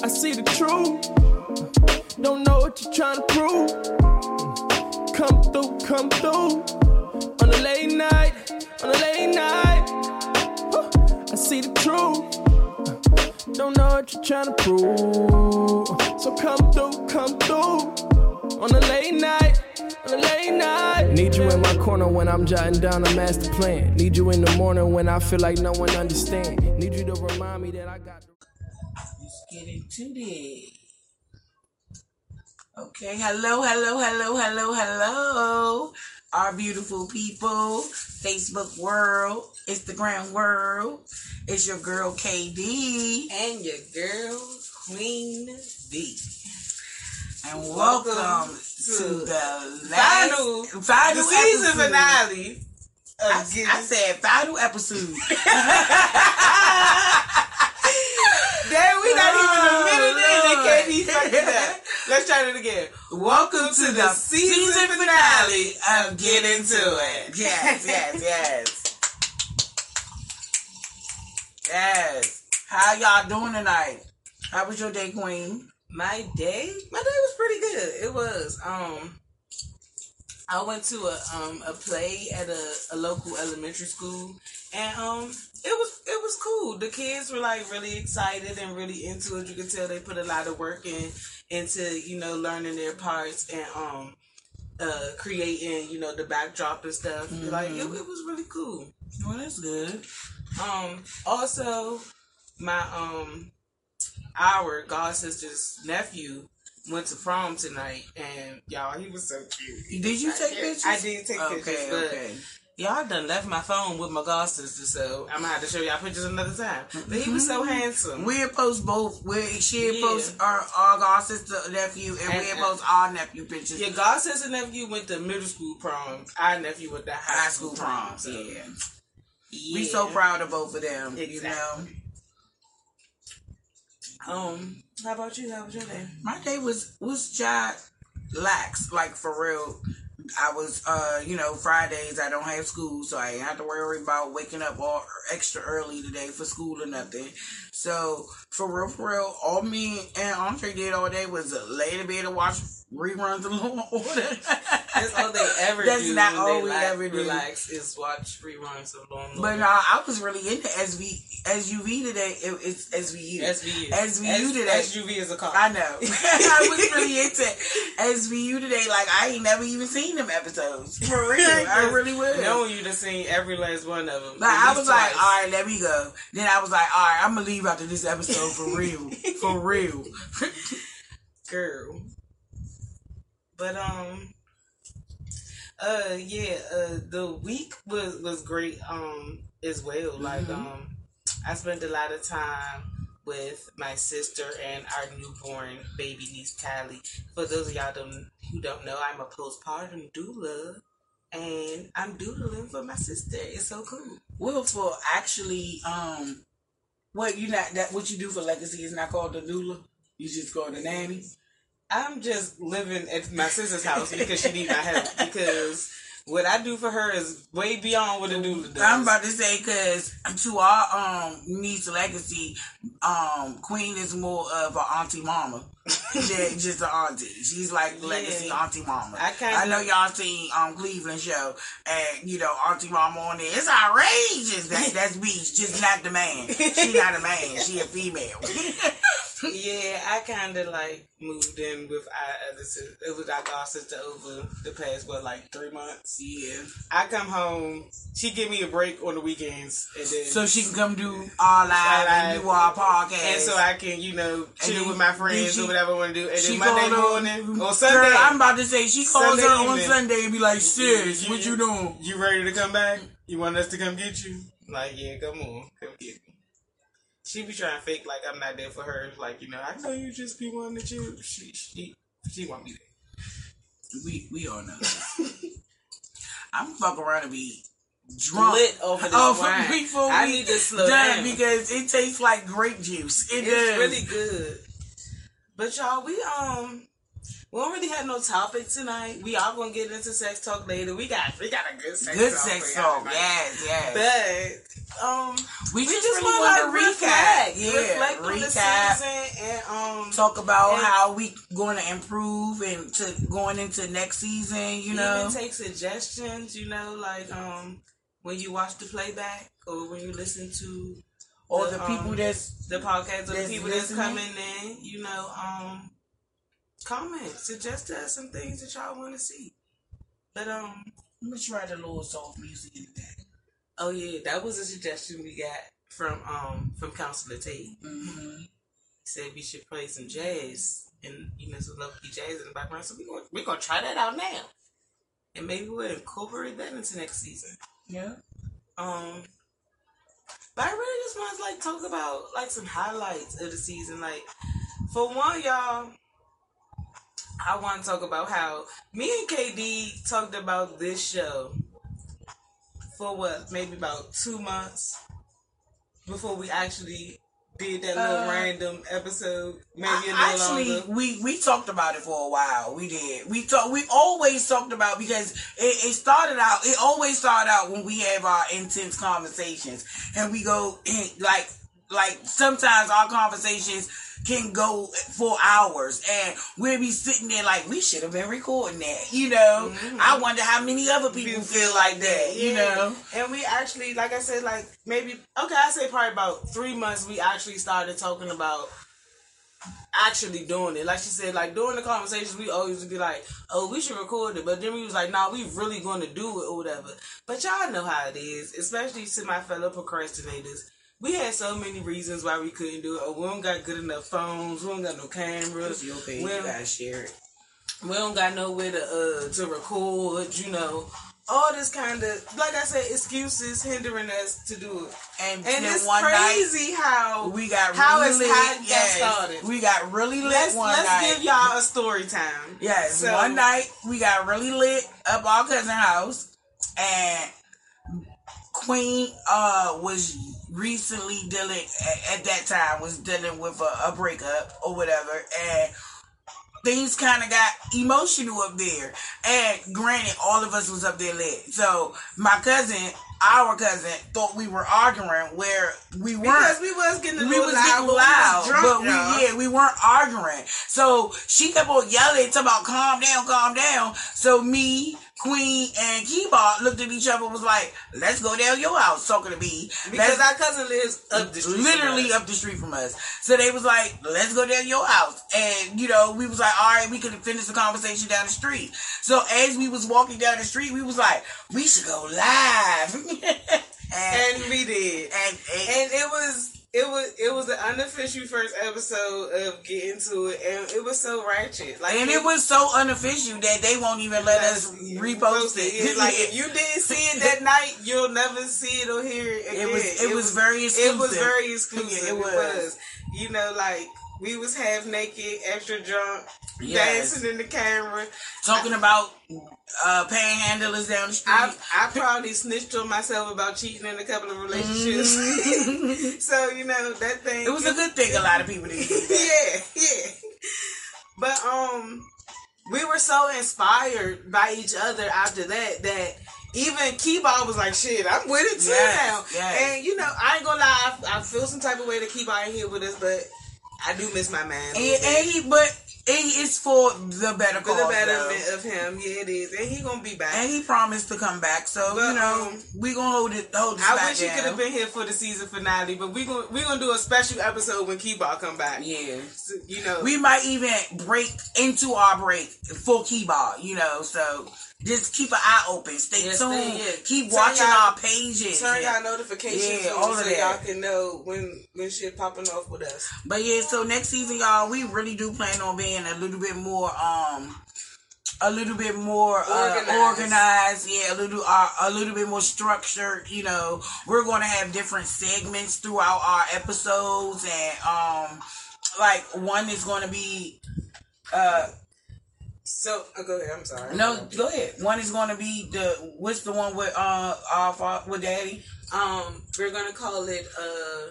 I see the truth. Don't know what you're trying to prove. Come through, come through. On a late night, on a late night. I see the truth. Don't know what you're trying to prove. So come through, come through. On a late night, on a late night. Need you in my corner when I'm jotting down a master plan. Need you in the morning when I feel like no one understands. Need you to remind me that I got. Let's get into this. Okay, hello, hello, hello, hello, hello. Our beautiful people, Facebook world, Instagram world. It's your girl KD. And your girl, Queen V. And welcome, Welcome to, to the last, Final, final the season episode. finale. I, I said final episode. Damn, we not even a minute in fucked it up. Let's try it again. Welcome to the season finale of Get Into It. Yes, yes, yes. Yes. How y'all doing tonight? How was your day, Queen? My day, my day was pretty good. It was. Um, I went to a um a play at a, a local elementary school, and um it was it was cool. The kids were like really excited and really into it. You could tell they put a lot of work in into you know learning their parts and um uh creating you know the backdrop and stuff. Like it, it was really cool. Well, that's good. Um, also, my um, our god sister's nephew went to prom tonight, and y'all, he was so cute. Did you take pictures? I did take Okay, pictures, but okay. Y'all done left my phone with my god sister, so I'm gonna have to show y'all pictures another time. But he was so handsome. We'll post both. We she'll Yeah. post our our god sister nephew, and, And- we'll post our nephew pictures. Yeah, god sister nephew went to middle school prom. Our nephew went to high, High school proms. so, Yeah. yeah. We so proud of both of them. You know. Exactly. Um, how about you? How was your day? my day was was just lax, like for real. I was, uh, you know, Fridays I don't have school, so I ain't have to worry about waking up all extra early today for school or nothing. So for real, for real, all me and Andre did all day was lay in bed and watch reruns of Law and Order. That's all they ever That's do. not all we like, ever do. Relax is watch reruns of Law and Order. But no, I was really into SV SUV today. It, it's SVU. SVU. SVU today. SUV is a car. I know. I was really into SVU today. Like I ain't never even seen them episodes. For real, I really was. Knowing you just seen every last one of them. Like I was like, all right, let me go. Then I was like, all right, I'm gonna leave after this episode for real, for real. girl. But um, uh, yeah, uh, the week was was great um as well. Like Mhm. um, I spent a lot of time with my sister and our newborn baby niece Kylie. For those of y'all don't, who don't know, I'm a postpartum doula. And I'm doodling for my sister. It's so cool. Well, for actually, um, what you not that what you do for legacy is not called the doula. You just call the nanny. I'm just living at my sister's house because she needs my help. Because what I do for her is way beyond what a doula does. I'm about to say because to our um niece legacy, um Queen is more of an auntie mama than just an auntie. She's like legacy Yeah. auntie mama. I I know y'all seen um Cleveland show and you know auntie mama on there. It's outrageous. That that's me, just not the man. She not a man. She a female. yeah, I kind of like moved in with our other sister, with our god sister over the past what like three months. yeah. I come home, she give me a break on the weekends, and then So she can come do our live and do our podcast. and so I can you know chill with my friends or whatever I want to do. And She then Monday called morning her- or Sunday, Girl, I'm about to say she calls Sunday her on evening. Sunday and be like, "Sis, what you doing?" You ready to come back? You want us to come get you? Like, yeah, come on, come get me. She be trying to fake like I'm not there for her. Like, you know, I know you just be wanting to chill. She, she, she want me there. We we all know. I'm fuck around and be drunk. Lit over this Oh, wine. before I we need to slow down. because it tastes like grape juice. It it's does. really good. But y'all, we um, we don't really have no topic tonight. We are gonna get into sex talk later. We got we got a good sex good talk. sex talk. Yes, yes. But um, we, we just, just really want to to recap. reflect, Yeah, reflect on the recap. season, and um talk about and- how we going to improve and to going into next season. You know, take suggestions. You know, like um when you watch the playback or when you listen to or the, the people um, that's the podcast or the people that's listening. coming in. You know, um comment, suggest to us some things that y'all want to see. But um let me try the little soft music in the back. oh yeah, that was a suggestion we got from um from Counselor Tate. Mm-hmm. said we should play some jazz and you know some low-key jazz in the background. So we're gonna we're gonna try that out now. And maybe we'll incorporate that into next season. Yeah. Um but I really just want to like talk about like some highlights of the season. Like for one, y'all, I want to talk about how me and KD talked about this show for what maybe about two months before we actually did that little Uh, random episode. Maybe a little Actually, longer. we we talked about it for a while. We did. We talk. We always talked about because it, it started out. It always started out when we have our intense conversations, and we go in, like like sometimes our conversations can go for hours, and we'll be sitting there like we should have been recording that. You know, mm-hmm. I wonder how many other people feel like that. You know. And we actually, like I said, like maybe okay, I say probably about three months. We actually started talking about actually doing it. Like she said, like during the conversations, we always would be like, "Oh, we should record it," but then we was like, "Nah, we really going to do it or whatever." But y'all know how it is, especially to my fellow procrastinators. We had so many reasons why we couldn't do it. Oh, we don't got good enough phones. We don't got no cameras. Your. We You gotta share it. we don't got nowhere to uh to record, you know. All this kind of like I said, excuses hindering us to do it. And, And it's one night crazy how we got how really it's lit. how it got started. we got really lit let's one let's night. give y'all a story time. Yes, So- one night we got really lit up our cousin house, and Queen uh was recently dealing at, at that time was dealing with a, a breakup or whatever, and things kind of got emotional up there. And granted, all of us was up there lit, so my cousin. Our cousin thought we were arguing where we weren't Because we was getting we was loud, getting but loud, we was drunk, but we y'all. yeah we weren't arguing. So she kept on yelling, talking about calm down, calm down. So me, Queen, and Keyboard looked at each other, and was like, "Let's go down your house." Talking to me because Let's- our cousin lives up the street. literally up the street from us. So they was like, "Let's go down your house," and you know we was like, "All right, we could finish the conversation down the street." So as we was walking down the street, we was like, "We should go live," and, and we did. and, and and it was it was it was the unofficial first episode of Get Into It, and it was so ratchet. Like And it was so unofficial that they won't even let us repost it. Yeah, like if you didn't see it that night, you'll never see it or hear it again. It was it, was, very exclusive. it was very exclusive. Yeah, it, was. You know, like we was half naked, extra drunk, Yes. dancing in the camera. talking about uh, panhandlers down the street. I I probably snitched on myself about cheating in a couple of relationships. so you know that thing. it was a good thing. A lot of people that. yeah, yeah. But um, we were so inspired by each other after that that even Keyball was like, "Shit, I'm with it too Yes, now." yes. And you know, I ain't gonna lie, I, I feel some type of way that Keyball ain't here with us, but I do miss my man. And, and he, but it is for the better For the betterment though. of him, yeah, it is, and he gonna be back. And he promised to come back, so But, you know um, we gonna hold it. Hold I wish he could have been here for the season finale, but we gonna we gonna do a special episode when Keyball come back. Yeah. So, you know, We might even break into our break for keyboard, you know. So just keep an eye open. Stay Yeah, tuned. stay- yeah. Keep Turn watching our pages. turn y'all notifications Yeah, all so that. y'all can know when when shit popping off with us. But yeah, so next season, y'all, we really do plan on being a little bit more, um, a little bit more uh, Organized. organized. Yeah, a little, uh, a little bit more structured. You know, we're going to have different segments throughout our episodes, and um, like one is going to be, uh, So uh, go ahead. I'm sorry. no, go ahead. One is going to be the what's the one with uh, our fa- with Daddy Um, we're gonna call it uh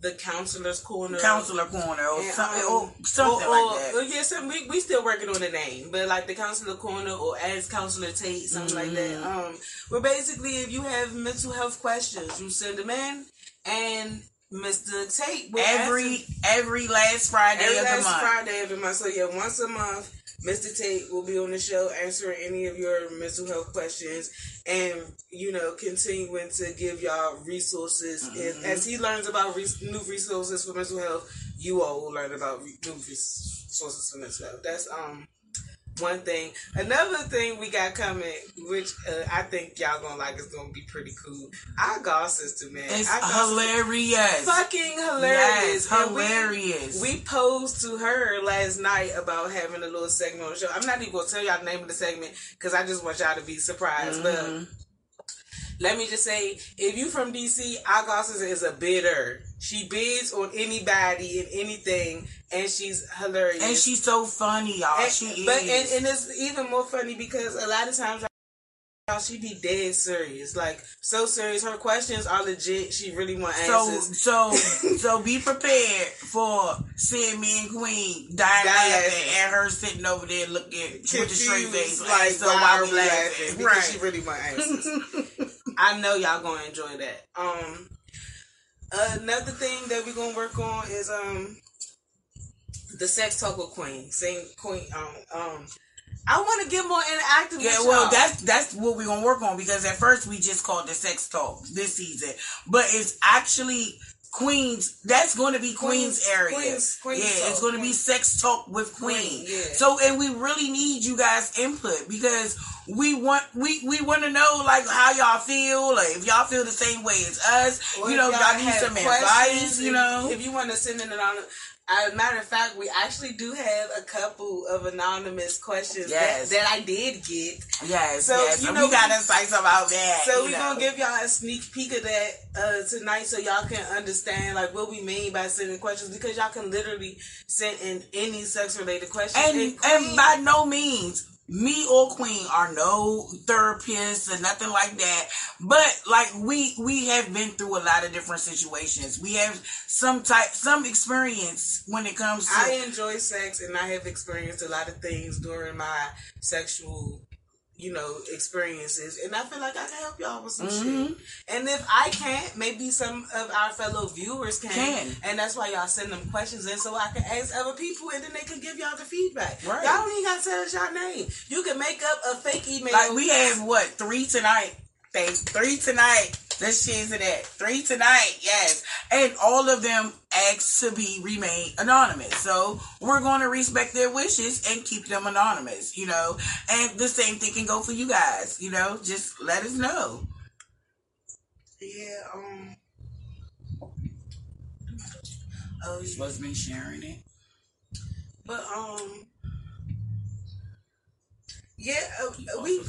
the counselor's corner. Counselor Corner or And, something, um, or something or, like or- that. or yeah, some, we we still working on the name, but like the counselor corner or as counselor Tate, something like that. Mm-hmm. Um, where basically if you have mental health questions, you send them in, and Mr. Tate will every every last Friday every of the last month. Friday of the month. So yeah, once a month, Mr. Tate will be on the show answering any of your mental health questions and you know continuing to give y'all resources. Mm-hmm. And as he learns about re- new resources for mental health, you all will learn about re- new resources for mental health. That's um one thing. Another thing we got coming, which uh, I think y'all gonna like, is gonna be pretty cool. Our God sister, man, It's hilarious. fucking hilarious. Yes, And we- hilarious. We, posed to her last night about having a little segment on the show. I'm not even gonna tell y'all the name of the segment because I just want y'all to be surprised. Mm-hmm. But let me just say, if you from DC, our is a bidder. She bids on anybody and anything, and she's hilarious. and she's so funny, y'all. And- she is. but and, and it's even more funny because a lot of times y'all, she be dead serious, like so serious. Her questions are legit. She really want answers. so so so be prepared for seeing me and Queen dying laughing and her sitting over there looking with a straight face. Confused, like so why we laughing? Because Right. she really want answers. I know y'all gonna enjoy that. Um, another thing that we're gonna work on is um the sex talk with Queen. Same Queen. Um, um, I want to get more interactive. Yeah, well, y'all. that's that's what we're gonna work on because at first we just called the sex talk this season, but it's actually Queens. That's going to be Queens, Queens- area. Queens- Queens yeah, it's going to be sex talk with Queen. Queen, yeah. So, and we really need you guys' input because we want we we want to know like how y'all feel, like if y'all feel the same way as us. Or you know, y'all, need have some advice. You know, if you want to send in an. As a matter of fact, we actually do have a couple of anonymous questions Yes. that, that I did get. yes, So, yes. you know, we gotta say something about that. So we're know. gonna give y'all a sneak peek of that uh, tonight, so y'all can understand like what we mean by sending questions because y'all can literally send in any sex related questions. and and Queen- by no means me or queen are no therapists or nothing like that. But like we we have been through a lot of different situations. We have some type some experience when it comes to I enjoy sex and I have experienced a lot of things during my sexual, you know, experiences, and I feel like I can help y'all with some Mm-hmm. shit. And if I can't, maybe some of our fellow viewers can, Can. and that's why y'all send them questions in so I can ask other people, and then they can give y'all the feedback. Right. Y'all don't even gotta tell us y'all name. You can make up a fake email. like we have what three tonight they three tonight let's cheers to that three tonight yes and all of them asked to be remain anonymous so we're going to respect their wishes and keep them anonymous you know and the same thing can go for you guys you know just let us know yeah. Um. Oh, yeah. supposed to be sharing it but um. Yeah, uh, we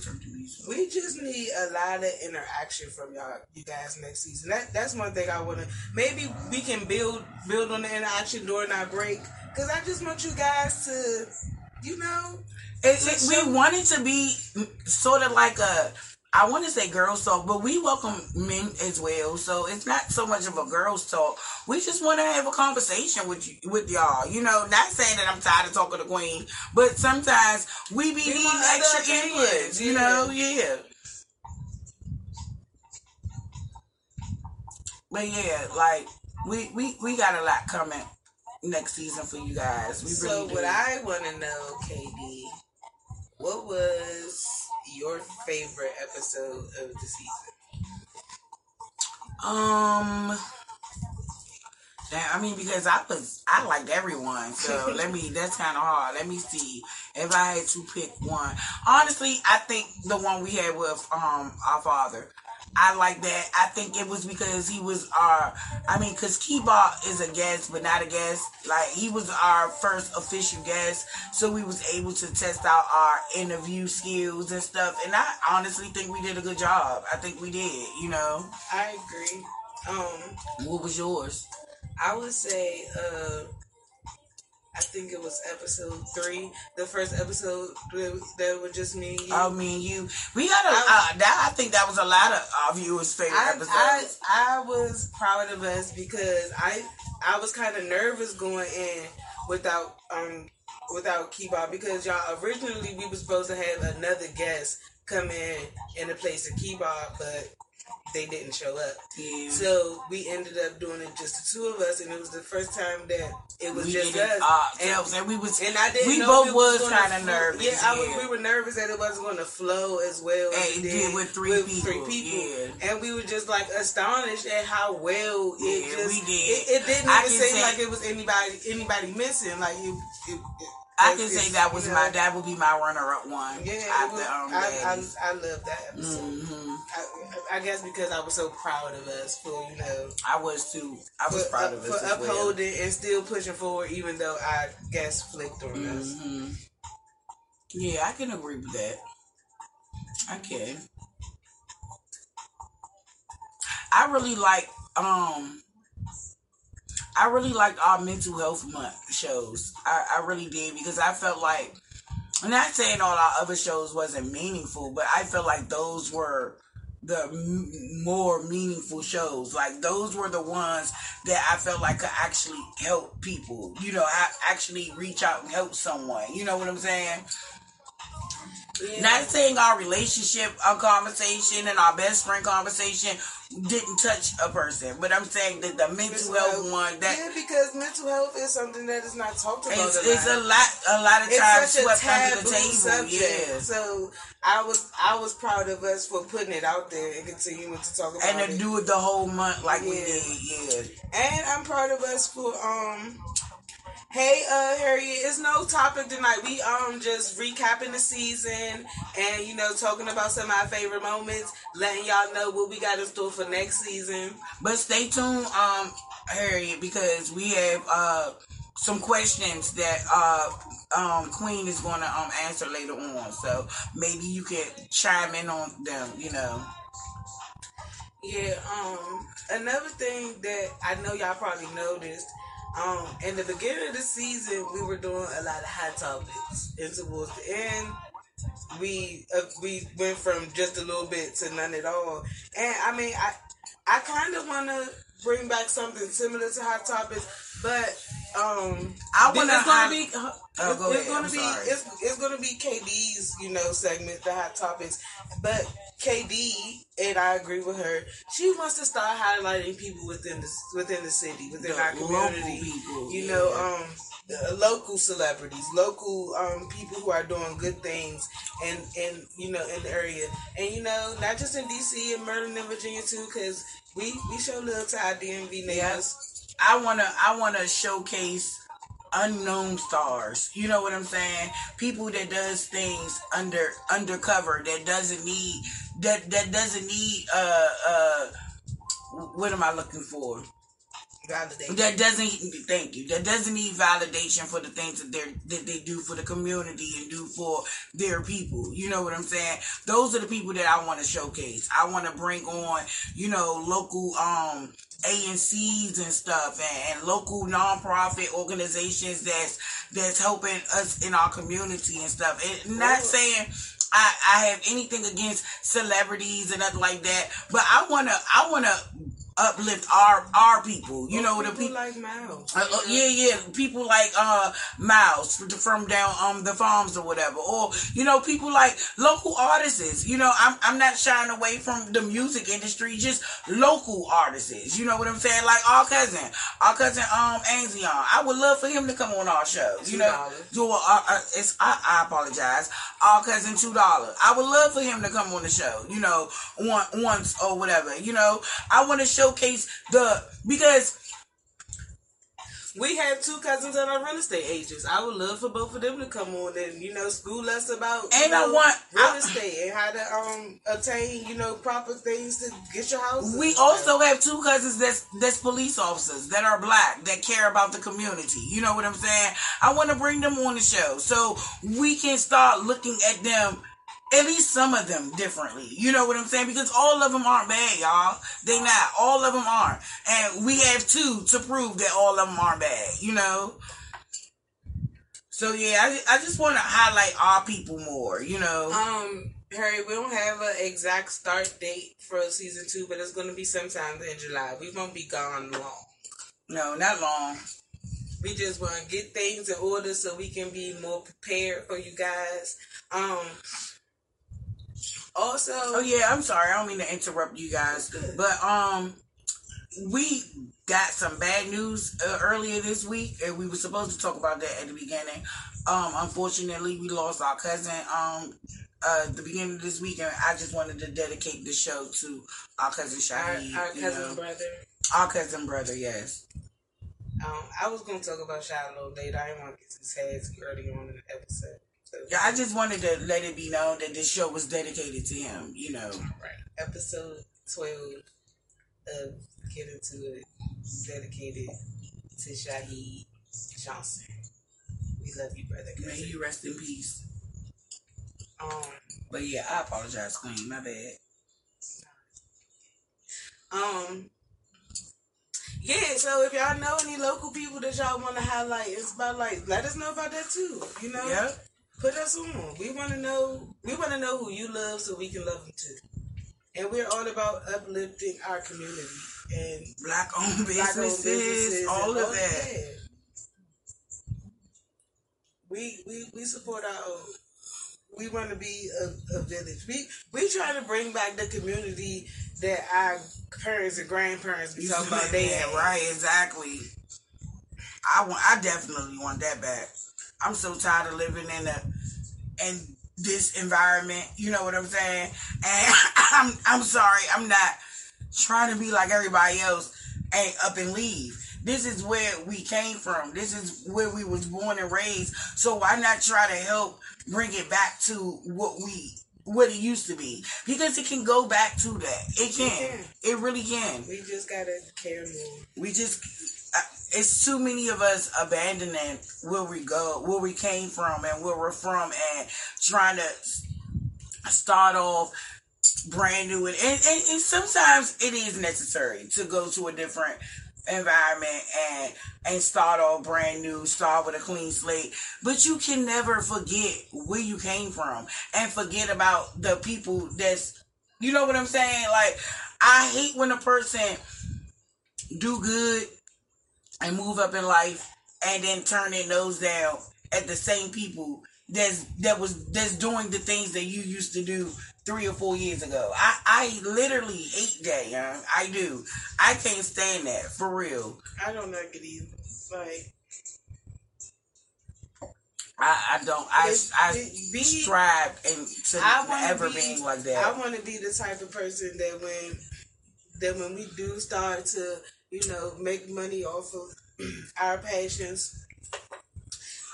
We just need a lot of interaction from y'all, you guys, next season. That that's one thing I want to. Maybe we can build build on the interaction during our break, because I just want you guys to, you know, It, it, we want it to be sort of like a, I want to say girls talk, but we welcome men as well. So it's not so much of a girls talk. We just want to have a conversation with you, with y'all. You know, not saying that I'm tired of talking to Queen, but sometimes we be needing extra inputs. You know, yeah. But yeah, like we we we got a lot coming next season for you guys. We so really do. what I want to know, KD, what was your favorite episode of the season? Um, I mean, because I was, I liked everyone. So let me, that's kind of hard. Let me see if I had to pick one. Honestly, I think the one we had with um our father. I like that. I think it was because he was our, I mean, because Kiba is a guest, but not a guest. Like, he was our first official guest. So we was able to test out our interview skills and stuff. And I honestly think we did a good job. I think we did, you know. I agree. Um, What was yours? I would say, uh, I think it was episode three, the first episode that, was just me. And you. I mean, you. We got a. I- uh, that I think that was a lot of our viewers' favorite I, episodes. I, I was proud of us because I I was kind of nervous going in without um without Kiba because y'all originally we were supposed to have another guest come in in the place of Kiba, but they didn't show up. Yeah. So we ended up doing it just the two of us, and it was the first time that it was we just us. ourselves, and, we was And I didn't. we both it was kind of nervous. Yeah, I was, we were nervous that it wasn't going to flow as well as it did with three people, three people, yeah. and we were just like astonished at how well it Yeah, just. we did. It, it didn't I even seem like it was anybody anybody missing. Like it. it, it I can say that was my know, that would be my runner up one. Yeah, after um, I, I, I love that episode. Mhm. I, I guess because I was so proud of us for you know I was too. I was for, proud of for us well. upholding and still pushing forward, even though I guess flicked on us. hmm Yeah, I can agree with that. I can. I really like um I really liked our mental health month shows. I, I really did because I felt like I'm not saying all our other shows wasn't meaningful, but I felt like those were the m- more meaningful shows. Like those were the ones that I felt like could actually help people. You know, I actually reach out and help someone. You know what I'm saying? Yeah. Not saying our relationship, our conversation, and our best friend conversation didn't touch a person, but I'm saying that the mental health one that yeah, because mental health is something that is not talked about. it's, a it's a lot. lot, a lot of times It's such a swept under the table. subject. Yeah. So I was I was proud of us for putting it out there and continuing to talk about it. and it. to do it the whole month like we did, yeah. And I'm proud of us for um Hey uh Harriet, it's no topic tonight. We um just recapping the season and you know talking about some of my favorite moments, letting y'all know what we got in store for next season. But stay tuned, um, Harriet, because we have uh some questions that uh um Queen is gonna um answer later on. So maybe you can chime in on them, you know. Yeah, um another thing that I know y'all probably noticed, um, in the beginning of the season we were doing a lot of hot topics. And towards the end we uh, we went from just a little bit to none at all. And I mean I I kinda wanna bring back something similar to hot topics, but um I wanna it's gonna be Oh, it's, go it's gonna I'm be sorry. it's, it's gonna be KD's you know segment the hot topics. But KD and I agree with her she wants to start highlighting people within the within the city within The our local community. people, you yeah. know um the local celebrities local um people who are doing good things and and you know in the area. And you know not just in DC and Maryland and Virginia too because we we show love to our DMV neighbors I wanna I wanna showcase unknown stars. You know what I'm saying? People that does things under undercover that doesn't need that that doesn't need uh uh what am I looking for? validate That doesn't thank you. That doesn't need validation for the things that they that they do for the community and do for their people. You know what I'm saying? Those are the people that I want to showcase. I want to bring on, you know, local um ANCs and stuff and, and local nonprofit organizations that's that's helping us in our community and stuff. And not saying I, I have anything against celebrities and nothing like that, but I wanna I wanna uplift our our people. You know the people people. like Miles Uh, uh, yeah, yeah, people like uh Miles from- down um the farms or whatever, or you know people like local artists. You know, I'm I'm not shying away from the music industry, just local artists. You know what I'm saying? Like our cousin, our cousin um Anzion. I would love for him to come on our show. You know, $2. do a, uh, uh, it's I, I apologize. Our cousin two dollars. I would love for him to come on the show. You know, one, once or whatever. You know, I want to showcase the because We have two cousins that are real estate agents. I would love for both of them to come on and you know school us about And I want- real I- estate and how to um attain you know proper things to get your house. We also have two cousins that's that's police officers that are black that care about the community. You know what I'm saying? I want to bring them on the show so we can start looking at them. At least some of them differently. You know what I'm saying? Because all of them aren't bad, y'all. They not. All of them aren't. And we have two to prove that all of them aren't bad, you know? So yeah, I, I just want to highlight our people more, you know? um Harry, we don't have an exact start date for season two, but it's going to be sometime in July. We won't be gone long. no, not long. We just want to get things in order so we can be more prepared for you guys. Um, Also, Oh yeah, I'm sorry. I don't mean to interrupt you guys, but um, we got some bad news uh, earlier this week, and we were supposed to talk about that at the beginning. Um, unfortunately, we lost our cousin um uh the beginning of this week, and I just wanted to dedicate the show to our cousin our, Shahid. our you cousin know. brother. our cousin brother. Yes. Um, I was gonna talk about Shad a little later. I didn't want to get too sad early on in the episode. So, Yeah, I just wanted to let it be known that this show was dedicated to him. You know. right. Episode twelve of Get Into It dedicated to Shahid Johnson. We love you, brother. May you rest in peace. Um, But yeah, I apologize, Queen. My bad. um, yeah. So if y'all know any local people that y'all want to highlight, it's about like let us know about that too. You know, Yep. Put us on. We want to know. We want to know who you love, so we can love them too. And we're all about uplifting our community and Black owned black-owned businesses, all and of that. yeah. We we we support our own. We want to be a, a village. We we try to bring back the community that our parents and grandparents be talking about. They had. right, exactly. I want, I definitely want that back. I'm so tired of living in a in this environment. You know what I'm saying? And I'm I'm sorry, I'm not trying to be like everybody else and up and leave. This is where we came from. This is where we was born and raised. So why not try to help bring it back to what we what it used to be? Because it can go back to that. It can. can. It really can. We just gotta care more. We just it's too many of us abandoning where we go, where we came from, and where we're from, and trying to start off brand new. And, and, and sometimes it is necessary to go to a different environment and and start off brand new, start with a clean slate. But you can never forget where you came from and forget about the people that's you know what I'm saying? Like I hate when a person do good and move up in life and then turning those down at the same people that's that was that's doing the things that you used to do three or four years ago. I, I literally hate that, young. I do. I can't stand that for real. I don't like it either. Like I, I don't I It- I be- strive and to I ever be, being like that. I want to be the type of person that when that when we do start to you know make money off of our passions,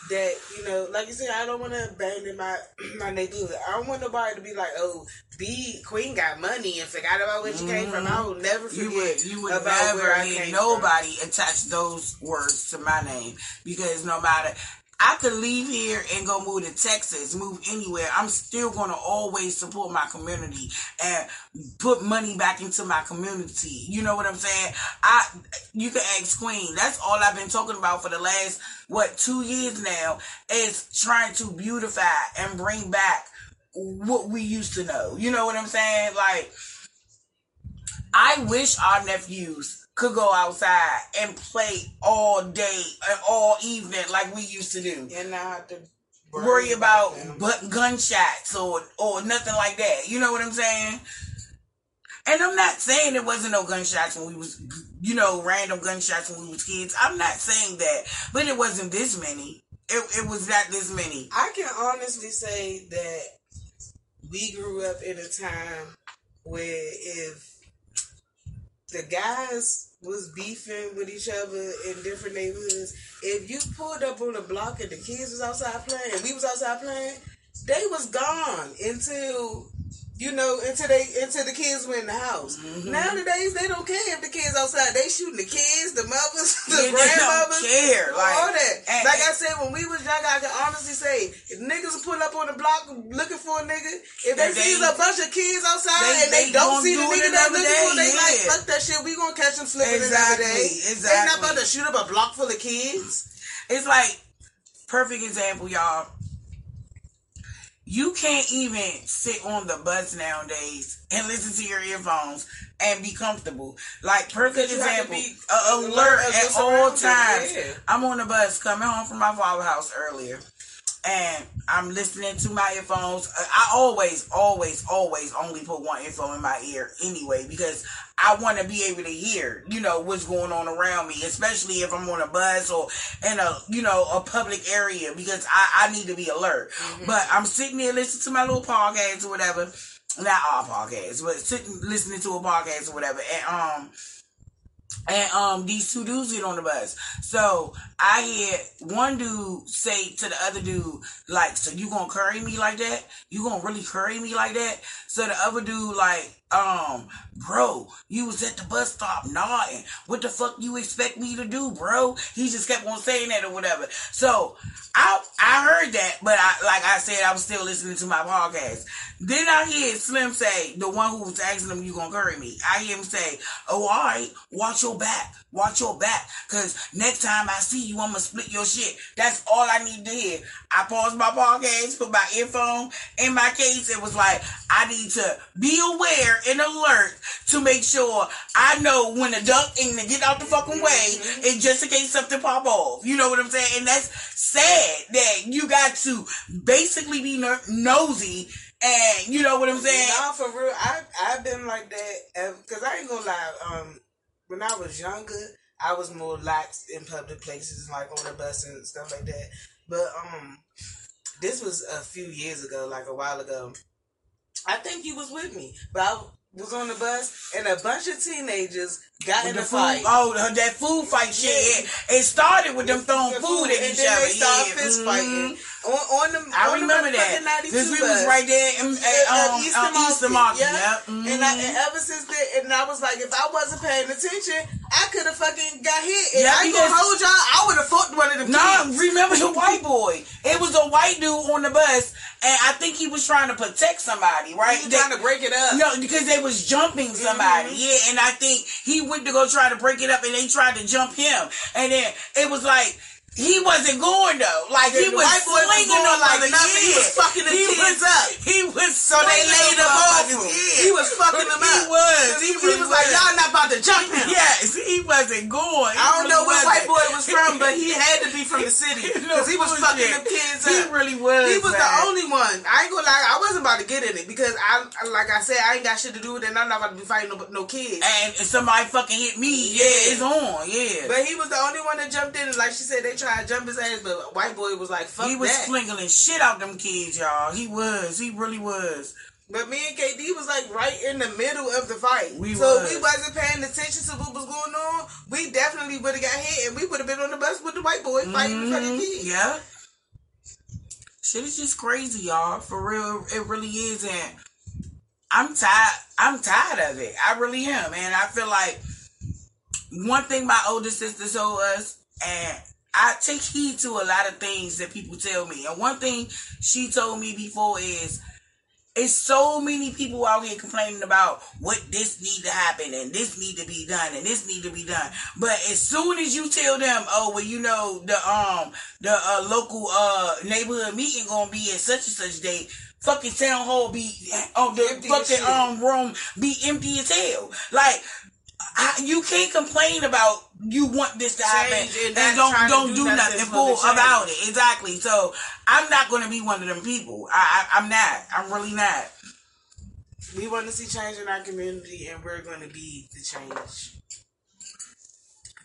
that you know, like you said, I don't want to abandon my my neighborhood. I don't want nobody to be like, oh, B Queen got money and forgot about where she came from. I will never forget Mm-hmm. you would you would about where never I hear came nobody attach those words to my name because no matter I could leave here and go move to Texas, move anywhere. I'm still gonna always support my community and put money back into my community. You know what I'm saying? I you can ask Queen. That's all I've been talking about for the last what two years now is trying to beautify and bring back what we used to know. You know what I'm saying? Like I wish our nephews could go outside and play all day and all evening like we used to do. and not have to Worry about them. but gunshots or or nothing like that. You know what I'm saying? And I'm not saying there wasn't no gunshots when we was, you know, random gunshots when we was kids. I'm not saying that, but it wasn't this many. It, it was not this many. I can honestly say that we grew up in a time where if the guys was beefing with each other in different neighborhoods, if you pulled up on the block and the kids was outside playing and we was outside playing, they was gone until you know, until they until the kids were in the house. Mm-hmm. Nowadays they don't care if the kids outside. They shooting the kids, the mothers, the Yeah, they don't grandmothers, care, like- all that. and- like I said, when we was young, I can honestly say, if niggas pull up on the block looking for a nigga, if they, If see a bunch of kids outside they- and they, they don't see the do it nigga they another looking for, they like, fuck that shit, we gonna catch them slipping Exactly, another day. They not about to shoot up a block full of kids. It's like perfect example, y'all. You can't even sit on the bus nowadays and listen to your earphones and be comfortable. Like perfect example, be alert alert at all times. yeah. I'm on the bus coming home from my father's house earlier, and I'm listening to my earphones. I always, always, always only put one earphone in my ear anyway because I want to be able to hear, you know, what's going on around me, especially if I'm on a bus or in a, you know, a public area because I, I need to be alert. Mm-hmm. But I'm sitting there listening to my little podcast or whatever. Not all podcasts, but sitting listening to a podcast or whatever. And um and um these two dudes get on the bus. So I hear one dude say to the other dude, like, so you gonna curry me like that? You gonna really curry me like that? So the other dude like, um, bro, you was at the bus stop nodding. What the fuck you expect me to do, bro? He just kept on saying that or whatever. So I I heard that, but I like I said, I was still listening to my podcast. Then I hear Slim say, the one who was asking him, you gonna curry me. I hear him say, oh, all right, watch your back. Watch your back. Cause next time I see you, I'm gonna split your shit. That's all I need to hear. I paused my podcast, put my earphone in my case. It was like, I need to be aware and alert to make sure I know when to duck and to get out the fucking way mm-hmm. and just in case something pop off. You know what I'm saying? And that's sad that you got to basically be nosy and you know what I'm saying? No, for real. I I've been like that because I ain't gonna lie. Um, when I was younger, I was more lax in public places, like on the bus and stuff like that. But um, this was a few years ago, like a while ago. I think you was with me, but I was on the bus and a bunch of teenagers got with in a fight. Oh, that food fight shit. Yeah. It started with them throwing food, food, at each other. They started yeah. fist fighting. Mm-hmm. On, on the, I on remember the that. Because we was right there in, at, um, Easter, uh, Eastern Market. Yeah. Yep. Mm-hmm. And, I, and ever since then, and I was like, if I wasn't paying attention, I could have fucking got hit. And yeah, I gonna hold y'all. I would have fought one of them. Nah, remember the white boy? It was a white dude on the bus, and I think he was trying to protect somebody, right? He was they, trying to break it up. No, because they was jumping somebody. Mm-hmm. Yeah, and I think he went to go try to break it up, and they tried to jump him, and then it was like he wasn't going though. Like he was slinging them like nothing. He was fucking the he kids was, up. He was so they laid him off. Him. He was fucking them up. He was. He, he was like y'all not about to jump him. Yes, he wasn't going. I don't know where white boy was from, but he had to be from the city because he was fucking them kids up. He really was. He was the only one. I ain't gonna lie. I wasn't about to get in it because I, like I said, I ain't got shit to do with it. and I'm not about to be fighting no, no kids. And if somebody fucking hit me, yeah, it's on. Yeah. But he was the only one that jumped in, and like she said, they tried to jump his ass but white boy was like, "Fuck that. He was that. flinging shit out them kids, y'all. He was. He really was. But me and KD was like right in the middle of the fight. We so was. we wasn't paying attention to what was going on. We definitely would have got hit and we would have been on the bus with the white boy fighting mm-hmm. the fucking kids. Yeah. Shit is just crazy, y'all. For real, it really is. And I'm tired. I'm tired of it. I really am, man. I feel like one thing my older sister told us, and I take heed to a lot of things that people tell me. And one thing she told me before is it's so many people out here complaining about what this need to happen and this need to be done and this need to be done. But as soon as you tell them, oh well, you know the um the uh, local uh neighborhood meeting gonna be at such and such date, fucking town hall be oh the empty fucking um room be empty as hell. Like I, you can't complain about you want this to happen and, and don't don't do, do nothing for about it. Exactly. So I'm not going to be one of them people. I, I I'm not. I'm really not. We want to see change in our community, and we're going to be the change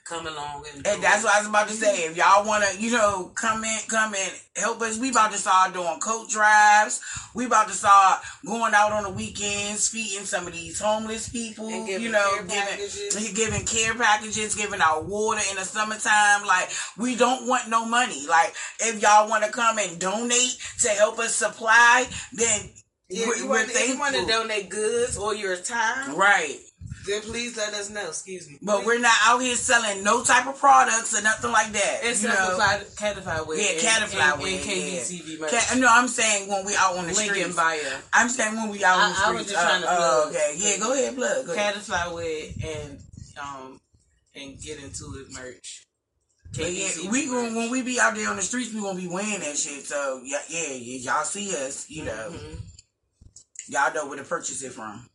come along and, and that's what I was about to say. If y'all want to, you know, come in, come in, help us. We about to start doing coat drives. We about to start going out on the weekends, feeding some of these homeless people. You know, giving giving care packages, giving out water in the summertime. Like we don't want no money. Like if y'all want to come and donate to help us supply, then yeah, we're, you want, if you want to donate goods or your time, right? Then please let us know. Excuse me. But we're not out here selling no type of products or nothing like that. Except for Catify wear. Yeah, Catify wear. And, KBTV merch. Cat, no, I'm saying when we out on the Link streets. bio. I'm saying when we out on the streets. I was just trying to uh, plug. Oh, okay. Yeah, go ahead, plug. Go Catify wear and um and get into it merch. yeah, we gonna, when we be out there on the streets, we gonna be wearing that shit. So yeah, yeah, y'all see us, you know, mm-hmm. y'all know where to purchase it from.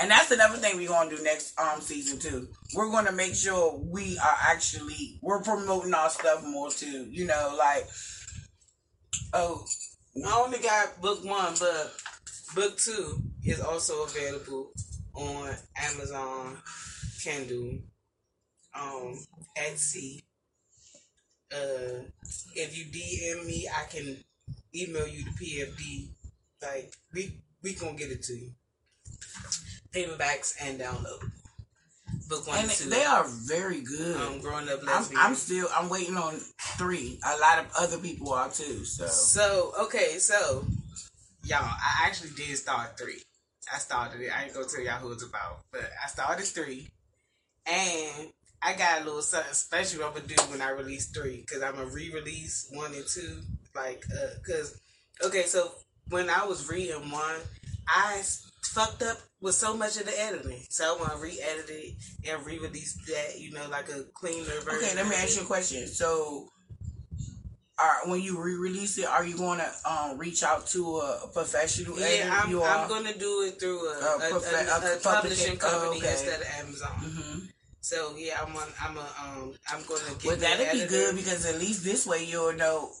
And that's another thing we're gonna do next um season too. We're gonna make sure we are actually we're promoting our stuff more too. You know, like Oh, I only got book one, but book two is also available on Amazon, Kindle, um, Etsy. Uh, if you DM me, I can email you the PFD. Like we we gonna get it to you. Paperbacks and download. Book one and and two. they are very good. um, growing up I'm. I'm still I'm waiting on three. A lot of other people are too. So So okay, so y'all, I actually did start three. I started it. I ain't gonna tell y'all who it's about, but I started three, and I got a little something special I'm gonna do when I release three, because I'm gonna re-release one and two, like, uh, cause okay, so when I was reading one, I fucked up with so much of the editing, so I want to re-edit it and re-release that, you know, like a cleaner version. okay, let me ask you a question. So. Are, when you re-release it, are you going to um, reach out to a professional? Yeah, editor? I'm, you I'm going to do it through a, A a, a, a publishing company oh, okay. instead of Amazon. Mhm. So yeah, I'm on. I'm a. Um, I'm going to get. Well, that'd be editor. good because at least this way you'll know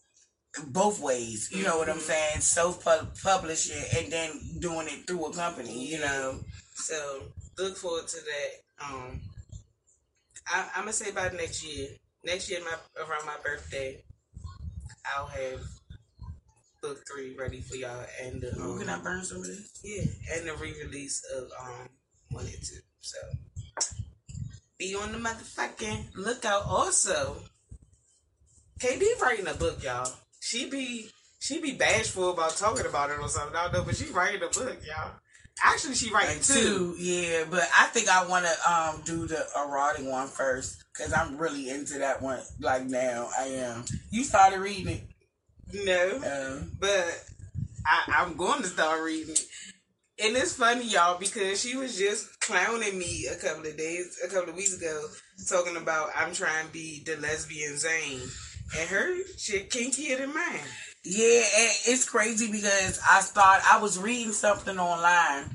both ways. You know what I'm Mhm. saying? Self publishing and then doing it through a company. You know. So look forward to that. Um, I, I'm gonna say by next year. Next year, my around my birthday, I'll have book three ready for y'all and the Oh, um, can I burn some of this? yeah and the re-release of um one and two. So be on the motherfucking lookout. Also, KD writing a book, y'all. She be she be bashful about talking about it or something. I don't know, but she writing a book, y'all. Actually, she writing Like two. two, yeah, but I think I want to um do the erotic one first because I'm really into that one. Like now, I am. You started reading it, No, um, but I, I'm going to start reading it. And it's funny, y'all, because she was just clowning me a couple of days, a couple of weeks ago, talking about I'm trying to be the lesbian Zane. And her shit kinkier than mine. yeah, it's crazy because I start. I was reading something online,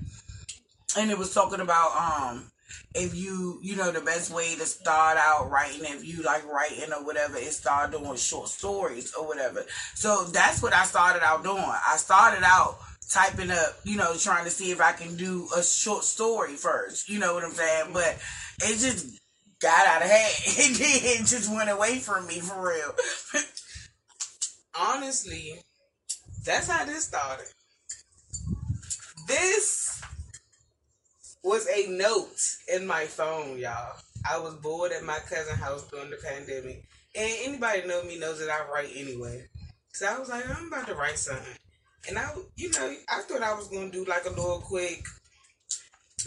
and it was talking about um if you you know the best way to start out writing if you like writing or whatever is start doing short stories or whatever so that's what i started out doing i started out typing up you know trying to see if i can do a short story first you know what i'm saying but it just got out of hand it just went away from me for real honestly, that's how this started. This was a note in my phone, y'all. I was bored at my cousin's house during the pandemic. And anybody know me knows that I write anyway. So I was like, I'm about to write something. And I, you know, I thought I was going to do like a little quick,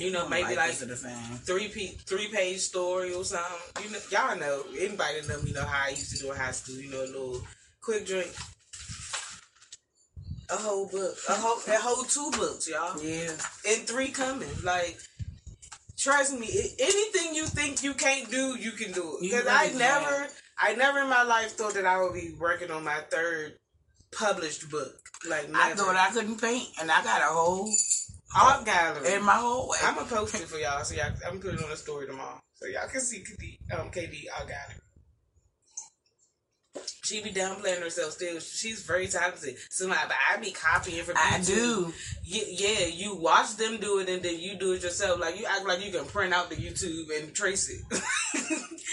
you know, maybe like to the fan. three pe- three page story or something. You know, y'all know anybody that know me know how I used to do in high school. You know, a little quick drink, a whole book, a whole a whole two books, y'all, yeah and three coming. Like, trust me, anything you think you can't do, you can do it. Because really I can. never, I never in my life thought that I would be working on my third published book. Like, never. i thought i couldn't paint and i got a whole art gallery. in my whole way I'm gonna post it for y'all, so y'all. I'm gonna put it on the story tomorrow, so y'all can see KD. Um, KD, I got it. She be downplaying herself still. She's very talented. So like, but I be copying from i YouTube. do Yeah, yeah, you watch them do it and then you do it yourself. Like you act like you can print out the YouTube and trace it.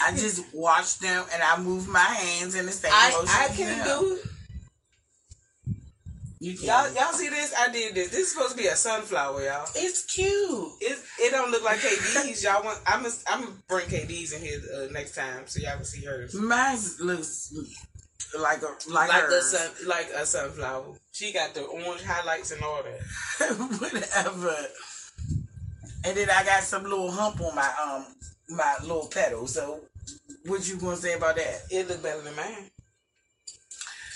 I just watch them and I move my hands in the same I motion. I can do it. You. Y'all y'all see this? I did this. This is supposed to be a sunflower, y'all. it's cute. It it don't look like KD's. Y'all want? I'm gonna I'm gonna bring KD's in here uh, next time so y'all can see hers. Mine looks like a like, like a sun, like a sunflower. She got the orange highlights and all that. whatever. And then I got some little hump on my um my little petal. So what you gonna say about that? It look better than mine.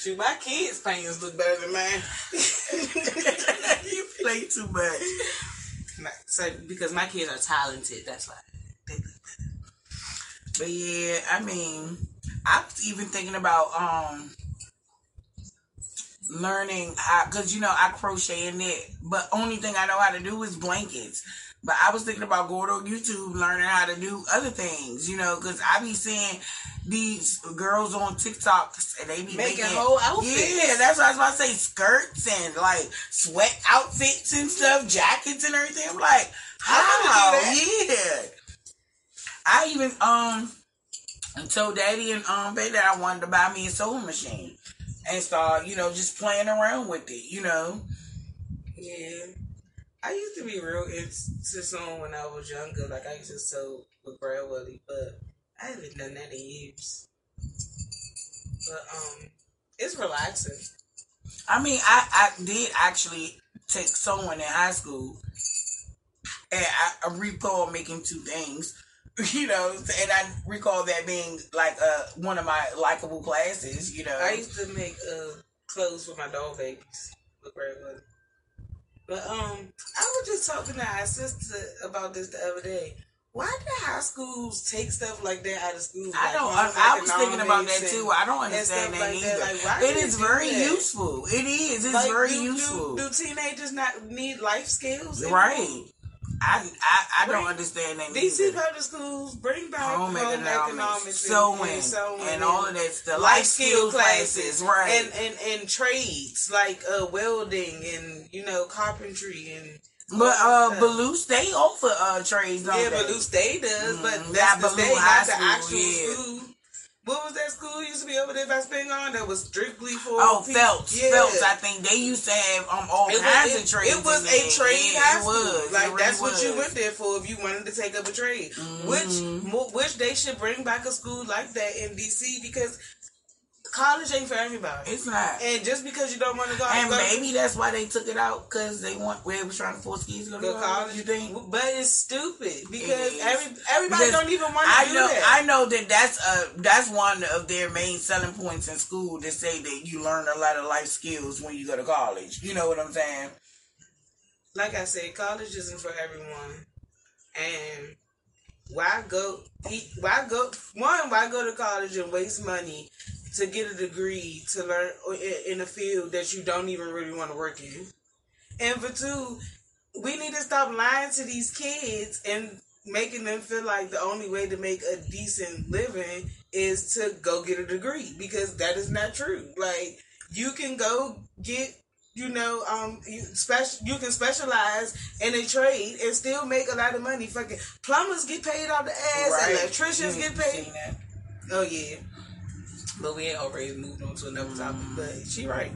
Shoot, my kids' paintings look better than mine. you play too much. So because my kids are talented, that's why. They look better. But yeah, I mean, I was even thinking about um learning how, cause you know I crochet and knit, but only thing I know how to do is blankets. But I was thinking about going on YouTube, learning how to do other things, you know, because I be seeing these girls on TikTok and they be Making making, whole outfits. Yeah, that's what I was about to say. Skirts and like sweat outfits and stuff, jackets and everything. I'm like, how? Yeah. I even um told Daddy and um Baby that I wanted to buy me a sewing machine and start, you know, just playing around with it, you know. Yeah. I used to be real into sewing when I was younger. Like I used to sew with Brad Willie, but I haven't done that in years. But um, it's relaxing. I mean, I, I did actually take sewing in high school, and I, I recall making two things, you know, and I recall that being like uh, one of my likable classes, you know. I used to make uh clothes for my dog babies with Brad Willie. But um, I was just talking to our sister about this the other day. Why do high schools take stuff like that out of school? I don't. home I, I was thinking about that too. I don't understand that like either. Like, why it is very that? useful. It is. It's Like, very do, useful. Do, do teenagers not need life skills? anymore? right. I I, I don't understand that DC either. public schools bring back Home home, economics, sewing, and, sewing and all of that stuff. life Life skill skill classes, right. and, and and trades like uh, welding and you know carpentry and But uh, stuff. Ballou State offer uh trades, don't yeah, they? Ballou State does, Mhm. but Yeah, that's the Ballou state, High not the actual yeah. school. What was that school used to be over there by Spring on that was strictly for Oh, people? Phelps, Yeah. Phelps. I think they used to have um all It kinds was, of trades. it, was a trade Yeah, high it school. was. Like really that's what you went there for if you wanted to take up a trade. Mhm. Which which they should bring back a school like that in DC because college ain't for everybody. It's not. And just because you don't want to go, And go maybe that's why they took it out because they want. They was trying to force kids to go to college, You think? But it's stupid because It every everybody Because don't even want to I do know, that. I know that that's uh that's one of their main selling points in school to say that you learn a lot of life skills when you go to college. You know what I'm saying? like I said, college isn't for everyone. And why go? Why go? One, why go to college and waste money to get a degree to learn in a field that you don't even really want to work in? And for two, we need to stop lying to these kids and making them feel like the only way to make a decent living is to go get a degree because that is not true. Like you can go get you know, um, you special, you can specialize in a trade and still make a lot of money. Fucking plumbers get paid out the ass, electricians You get paid. Oh yeah, but we ain't already moved on to another topic. But she right.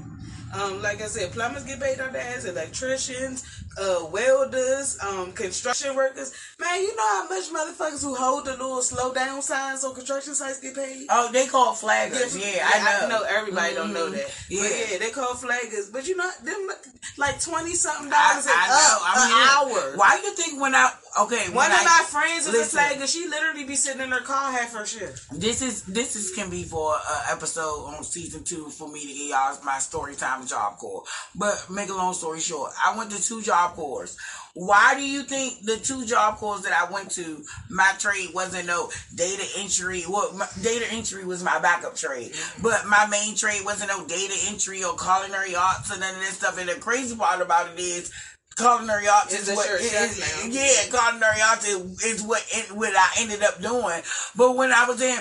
Um, like I said, plumbers get paid on the ass, electricians, uh, welders, um, construction workers. Man, you know how much motherfuckers who hold the little slow down signs on construction sites get paid? Oh, they call flaggers. Yeah, I know. everybody don't know Mhm. that. Yeah. But yeah, they call flaggers. But you know, them like twenty something I, dollars an I know. Hour. Why you think when I okay One of I, my friends is listen. a flagger. She literally be sitting in her car half her shift. This is this is can be for an episode on season two for me to get y'all my story time job corps. But make a long story short, I went to two job corps. Why do you think the two job corps that I went to, my trade wasn't no data entry? Well, my, data entry was my backup trade, but my main trade wasn't no data entry or culinary arts and none of that stuff. And the crazy part about it is. Culinary arts Is is, what, you're a chef is- now? yeah, culinary arts is, is what it, what I ended up doing. But when I was in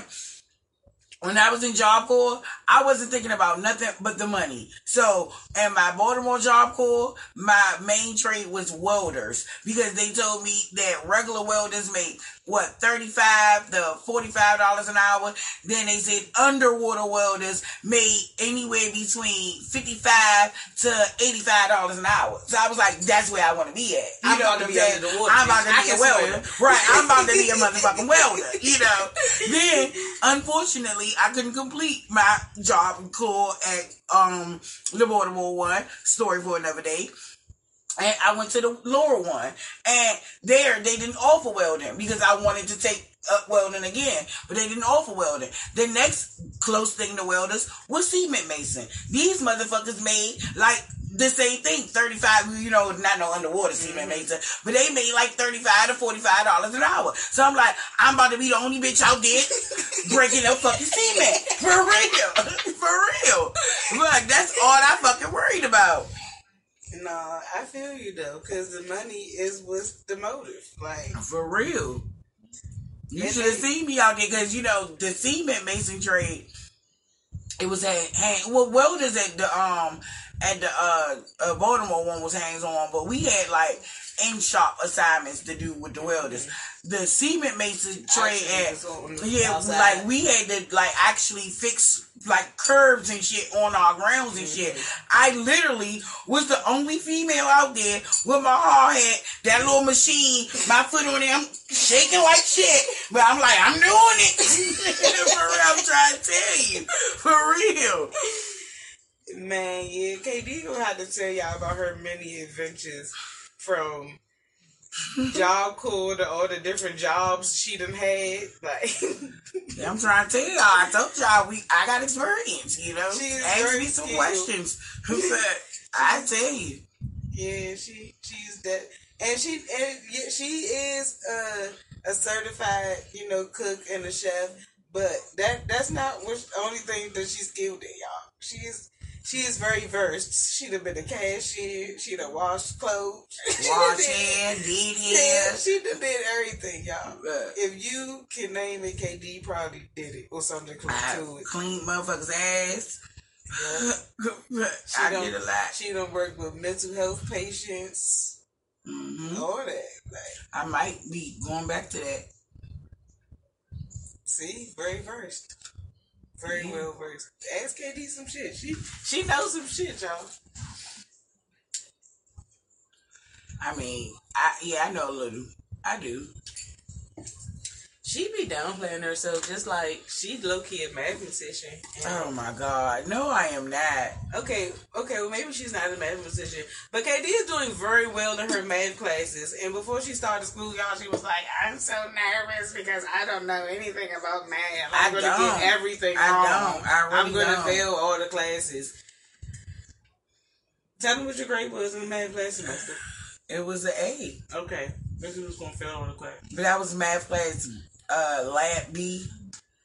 when I was in Job Corps, I wasn't thinking about nothing but the money. So, in my Baltimore Job Corps, my main trade was welders because they told me that regular welders make what thirty-five to forty-five dollars an hour. Then they said underwater welders made anywhere between fifty-five to eighty-five dollars an hour. So I was like, that's where I want to be at. You I'm know about to be saying? water, I'm about to I be a welder, swim. right? I'm about to be a motherfucking welder. You know. Then, unfortunately, I couldn't complete my job corps at um the Baltimore one. Story for another day. And I went to the Laurel one, and there they didn't offer welding because I wanted to take up welding again, but they didn't offer welding. The next close thing to welders was cement mason. These motherfuckers made like the same thing, thirty five. You know, not no underwater cement mm-hmm. mason, but they made like thirty five to forty five dollars an hour. So I'm like, I'm about to be the only bitch out there breaking up fucking cement for real, for real. Look, that's all I fucking worried about. Nah, I feel you though, because the money is what's the motive. Like For real. You should have seen me out there because you know the cement mason trade. It was at hang well welders at the um at the uh, uh Baltimore one was hands on, but we had like in shop assignments to do with the welders. The cement mason trade at it's on the yeah, outside. like we had to like actually fix like curbs and shit on our grounds and shit. Mm-hmm. I literally was the only female out there with my hard hat, that little machine, my foot on it, I'm shaking like shit, but I'm like, I'm doing it. For real, I'm trying to tell you. For real. Man, yeah, KD gonna have to tell y'all about her many adventures from job to all the different jobs she done had. Like, I'm trying to tell y'all. I told y'all we I got experience, you know. She Ask me some skilled. questions. But I tell you. yeah, she she's that, and she and yeah, she is uh, a certified, you know, cook and a chef. But that that's not what the only thing that she's skilled in, y'all. She is she is very versed. She'd have been a cashier. She'd have washed clothes. She done Wash did- Yeah, she done did everything, y'all. If you can name it, KD probably did it or something close I to it. clean motherfuckers' ass. She I done- did a lot. She done work with mental health patients, hmm all that. Like, I might be going back to that. see, very versed, very Yeah. well versed. Ask KD some shit. She she knows some shit, y'all. I mean, I yeah, I know a little. I do. She be downplaying herself, just like she's low key a mathematician. Oh my god, no, I am not. Okay, okay, well maybe she's not a mathematician, but KD is doing very well in her math classes. And before she started school, y'all, she was like, "I'm so nervous because I don't know anything about math. I'm I gonna don't. get everything I wrong. don't. I really I'm gonna don't. fail all the classes." Tell me what your grade was in the math class semester. It was an A, Okay, who was gonna fail all the class? but that was math class, uh, lab B.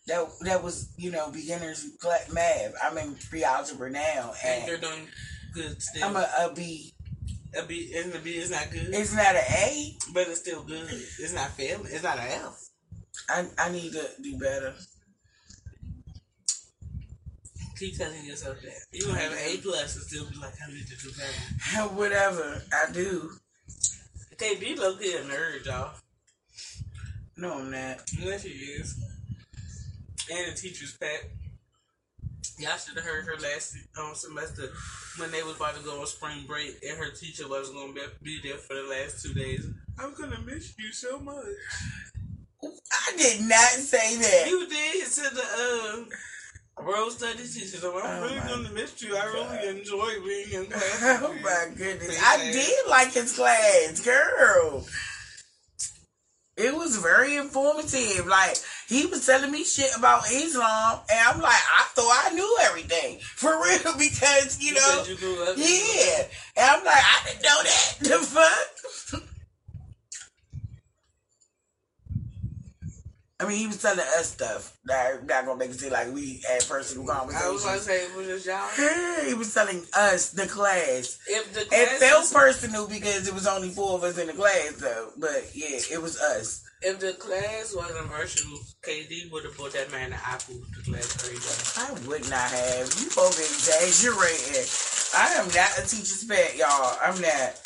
That that was you know beginners math. I'm in pre-algebra now, And they're doing good still. I'm a, a B. a B, and the B is not good, It's not an A. but it's still good. It's not failing. It's not an F. I I need to do better. Keep telling yourself that. You gonna have an A plus and still be like, I need to do better. Whatever I do. KD low key a nerd, y'all. No, I'm not. Yes, she is. And the teacher's pet. Y'all should have heard her last um, semester when they was about to go on spring break and her teacher was going to be there for the last two days. I'm going to miss you so much. I did not say that. You did to the uh, world studies teacher. So I'm Oh really going to miss you. I really enjoy being in class. Oh my goodness. I did like his class, girl. It was very informative. Like, he was telling me shit about Islam, and I'm like, I thought I knew everything. For real, because, you know, you grew up in- yeah. And I'm like, I didn't know that. The fuck? I mean, he was telling us stuff that not gonna make it seem like we had personal conversations. I was to say, it was just y'all. He was telling us, the class, If the it felt personal because it was only four of us in the class, though. But yeah, it was us. If the class wasn't virtual, KD would have bought that man an apple to class every day. I would not have. You both exaggerating. I am not a teacher's pet, y'all. I'm not.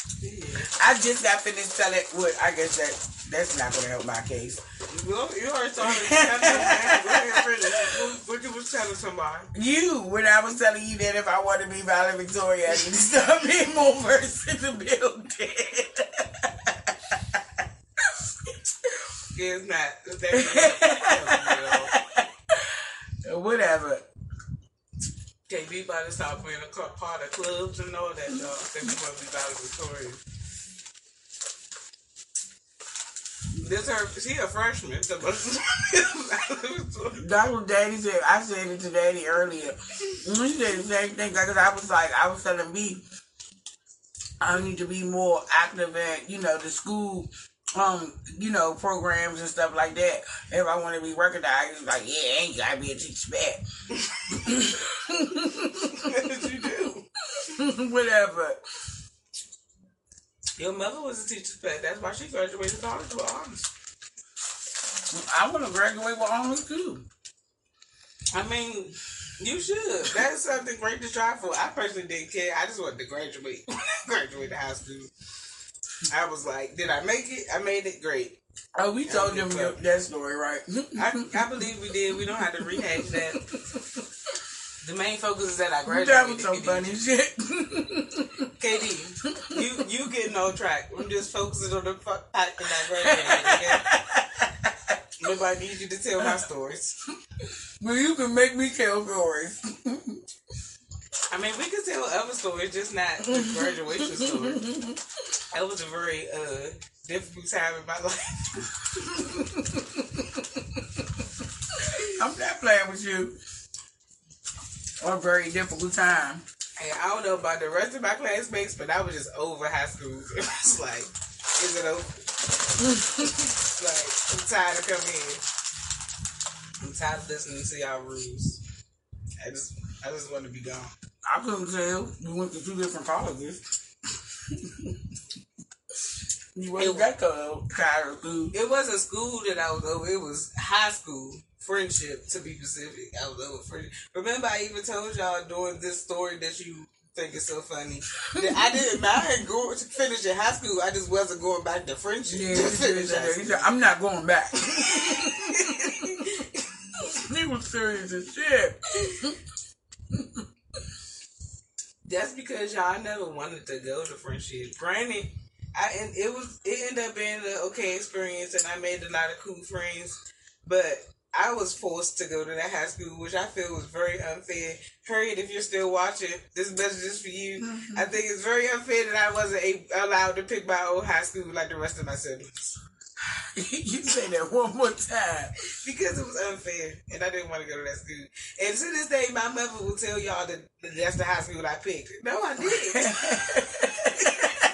I just got finished telling. What I guess that that's not gonna help my case. Well, you already started telling me. Go ahead, finish. What you was telling somebody? You, when I was telling you that if I want to be Violet Victoria, I need to start being more versed in the building. It's not. Whatever. KD about to start playing a part of clubs and all that, y'all. Think we want to be Valley Victoria. This her, she a freshman. That's what Daddy said. I said it to Daddy earlier. And He said the same thing because I was like, I was telling me, I need to be more active at, you know, the school, um, you know, programs and stuff like that. If I want to be recognized, like, yeah, ain't gotta be a teacher back. you do. Whatever. Your mother was a teacher's pet. That's why she graduated college with honors. I want to graduate with honors too. I mean, you should. That's something great to try for. I personally didn't care. I just wanted to graduate. graduate high school. I was like, did I make it? I made it great. Oh, we told them your, that story, right? I, I believe we did. We don't have to rehash that. The main focus is that I graduated. that was some funny shit. KD, you you getting on track. I'm just focusing on the fuck fact that I graduated. Okay? Nobody needs you to tell my stories. well, you can make me tell stories. I mean, we could tell other stories, just not the graduation story. That was a very uh, difficult time in my life. I'm not playing with you. A very difficult time. And I don't know about the rest of my classmates, but I was just over high school. It was like, is it over? like, I'm tired of coming in. I'm tired of listening to y'all rules. I just, I just want to be gone. I couldn't tell. You went to two different colleges. you wasn't that co- tired of school. It wasn't school that I was over. It was high school friendship, to be specific. I was over friendship. Remember, I even told y'all during this story that you think it's so funny. That I didn't. I didn't go to finish in high school. I just wasn't going back to friendship. Yeah, to said, finish high he school. I'm not going back. he was serious as shit. That's because y'all never wanted to go to friendship. Granted, I and it was it ended up being an okay experience, and I made a lot of cool friends. But I was forced to go to that high school, which I feel was very unfair. Harriet, if you're still watching, this message is for you. Mm-hmm. I think it's very unfair that I wasn't a- allowed to pick my own high school like the rest of my siblings you say that one more time. because it was unfair, and I didn't want to go to that school. And to this day, my mother will tell y'all that that's the high school I picked. No, I didn't.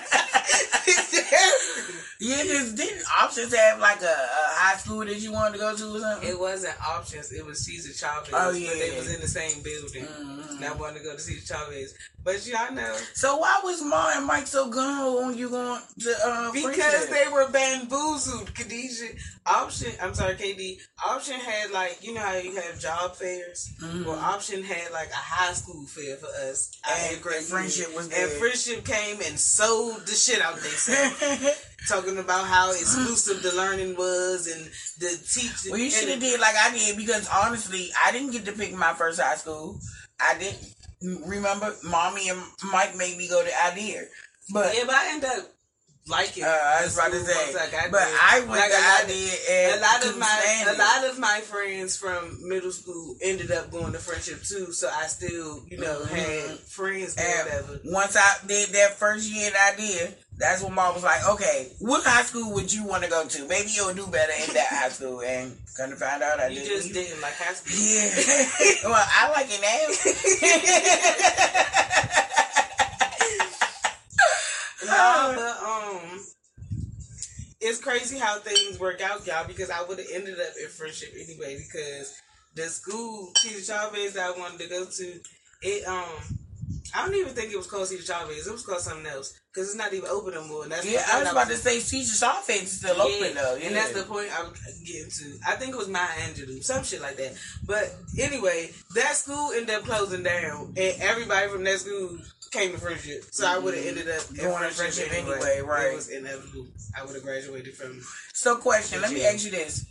Yeah, just didn't options have like a, a high school that you wanted to go to or something? It wasn't options. It was Cesar Chavez. Oh, But they was in the same building. Mhm. And I wanted to go to Cesar Chavez. But y'all know. So why was Ma and Mike so gung on you going to uh, Because they were bamboozled. Khadijah, Option, I'm sorry, KD. Option had like, you know how you have job fairs? Mhm. Well, Option had like a high school fair for us. I And had great Friendship was And there. Friendship came and sold the shit out they Talking about how exclusive the learning was and the teaching. well, you should have did like I did because honestly, I didn't get to pick my first high school. I didn't remember. Mommy and Mike made me go to Idea, but if I end up liking. uh, I was about to say, I but. I went Like, to Idea A lot of my a lot of my friends from middle school ended up going to friendship too, so I still you know Mhm. had friends. And Whatever. once I did that first year at Idea, that's when Mom was like, "Okay, what high school would you want to go to? Maybe you'll do better in that high school." And kind of find out I You didn't. just didn't like high school. Yeah. well, I like it now. No, but um, it's crazy how things work out, y'all. Because I would have ended up in friendship anyway. Because the school Cesar Chavez that I wanted to go to, it um, I don't even think it was called Cesar Chavez. It was called something else. Because it's not even open no more. And that's yeah, I was about to say Teacher's Office is still open though. Yeah. and that's the point I was getting to. I think it was Maya Angelou, some shit like that. But anyway, that school ended up closing down, and everybody from that school came to friendship. So I would have mm-hmm. ended up Going to friendship, anyway. anyway, right. It was inevitable. I would have graduated from. So, question. Let me ask you this.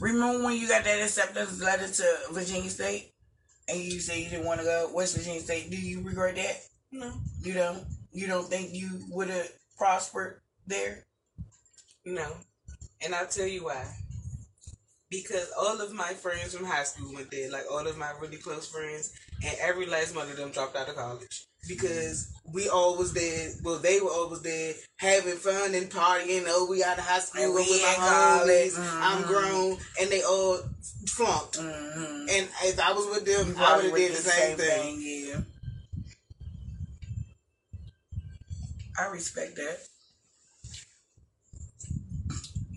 Remember when you got that acceptance letter to Virginia State, and you say you didn't want to go West Virginia State? Do you regret that? No, You don't. You don't think you would have prospered there? no, and I'll tell you why. Because all of my friends from high school went there, like all of my really close friends, and every last one of them dropped out of college. Because we all was there, well, they were always there having fun and partying. Oh, we out of high school, And we I'm with my homies, I'm Mhm. grown, and they all flunked. Mm-hmm. And if I was with them, I would have did the same thing. Yeah. I respect that.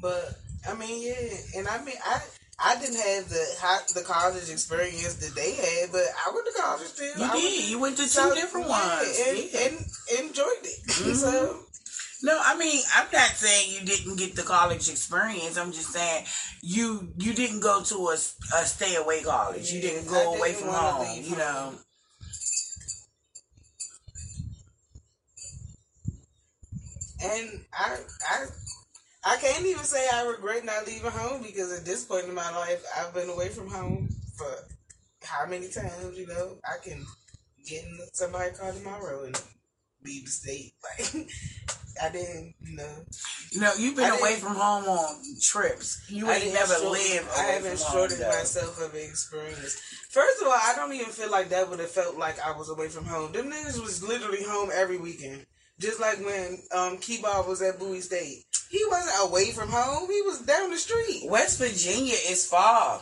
But I mean, yeah, and I mean, I I didn't have the the college experience that they had, but I went to college too. You I did. went- You went to two so, different ones. and, Yeah. and enjoyed it. Mhm. So No, I mean, I'm not saying you didn't get the college experience. I'm just saying you you didn't go to a, a stay away college. You didn't go away didn't from wanna home. You know. home. And I, I, I can't even say I regret not leaving home because at this point in my life, I've been away from home for how many times? You know, I can get in somebody car tomorrow and leave the state. Like I didn't, you know. You know, you've been I away from home on trips. You I ain't never lived. I haven't shorted myself of experience. First of all, I don't even feel like that would have felt like I was away from home. Them niggas was literally home every weekend. Just like when um Keyball was at Bowie State. He wasn't away from home. He was down the street. West Virginia is far.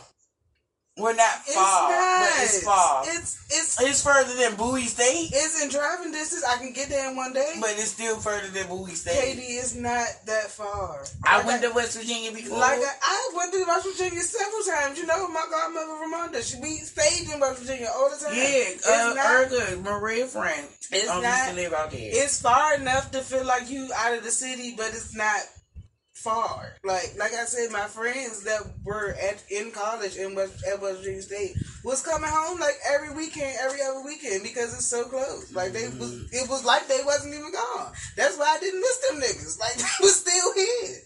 We're not It's far, not. but it's far. It's it's It's further than Bowie State, it's in driving distance. I can get there in one day. but it's still further than Bowie State. Katie is not that far. I Like went to West Virginia before. Like I, I went to West Virginia several times. You know, my godmother Ramonda, she we stayed in West Virginia all the time. yeah, It's uh, not- Erica, Maria friend, It's um, not- used to live out there. It's far enough to feel like you out of the city, but it's not far. Like like I said, my friends that were at in college in West at West Virginia State was coming home like every weekend, every other weekend because it's so close. Like they was mm-hmm. it was like they wasn't even gone. That's why I didn't miss them niggas. Like they was still here.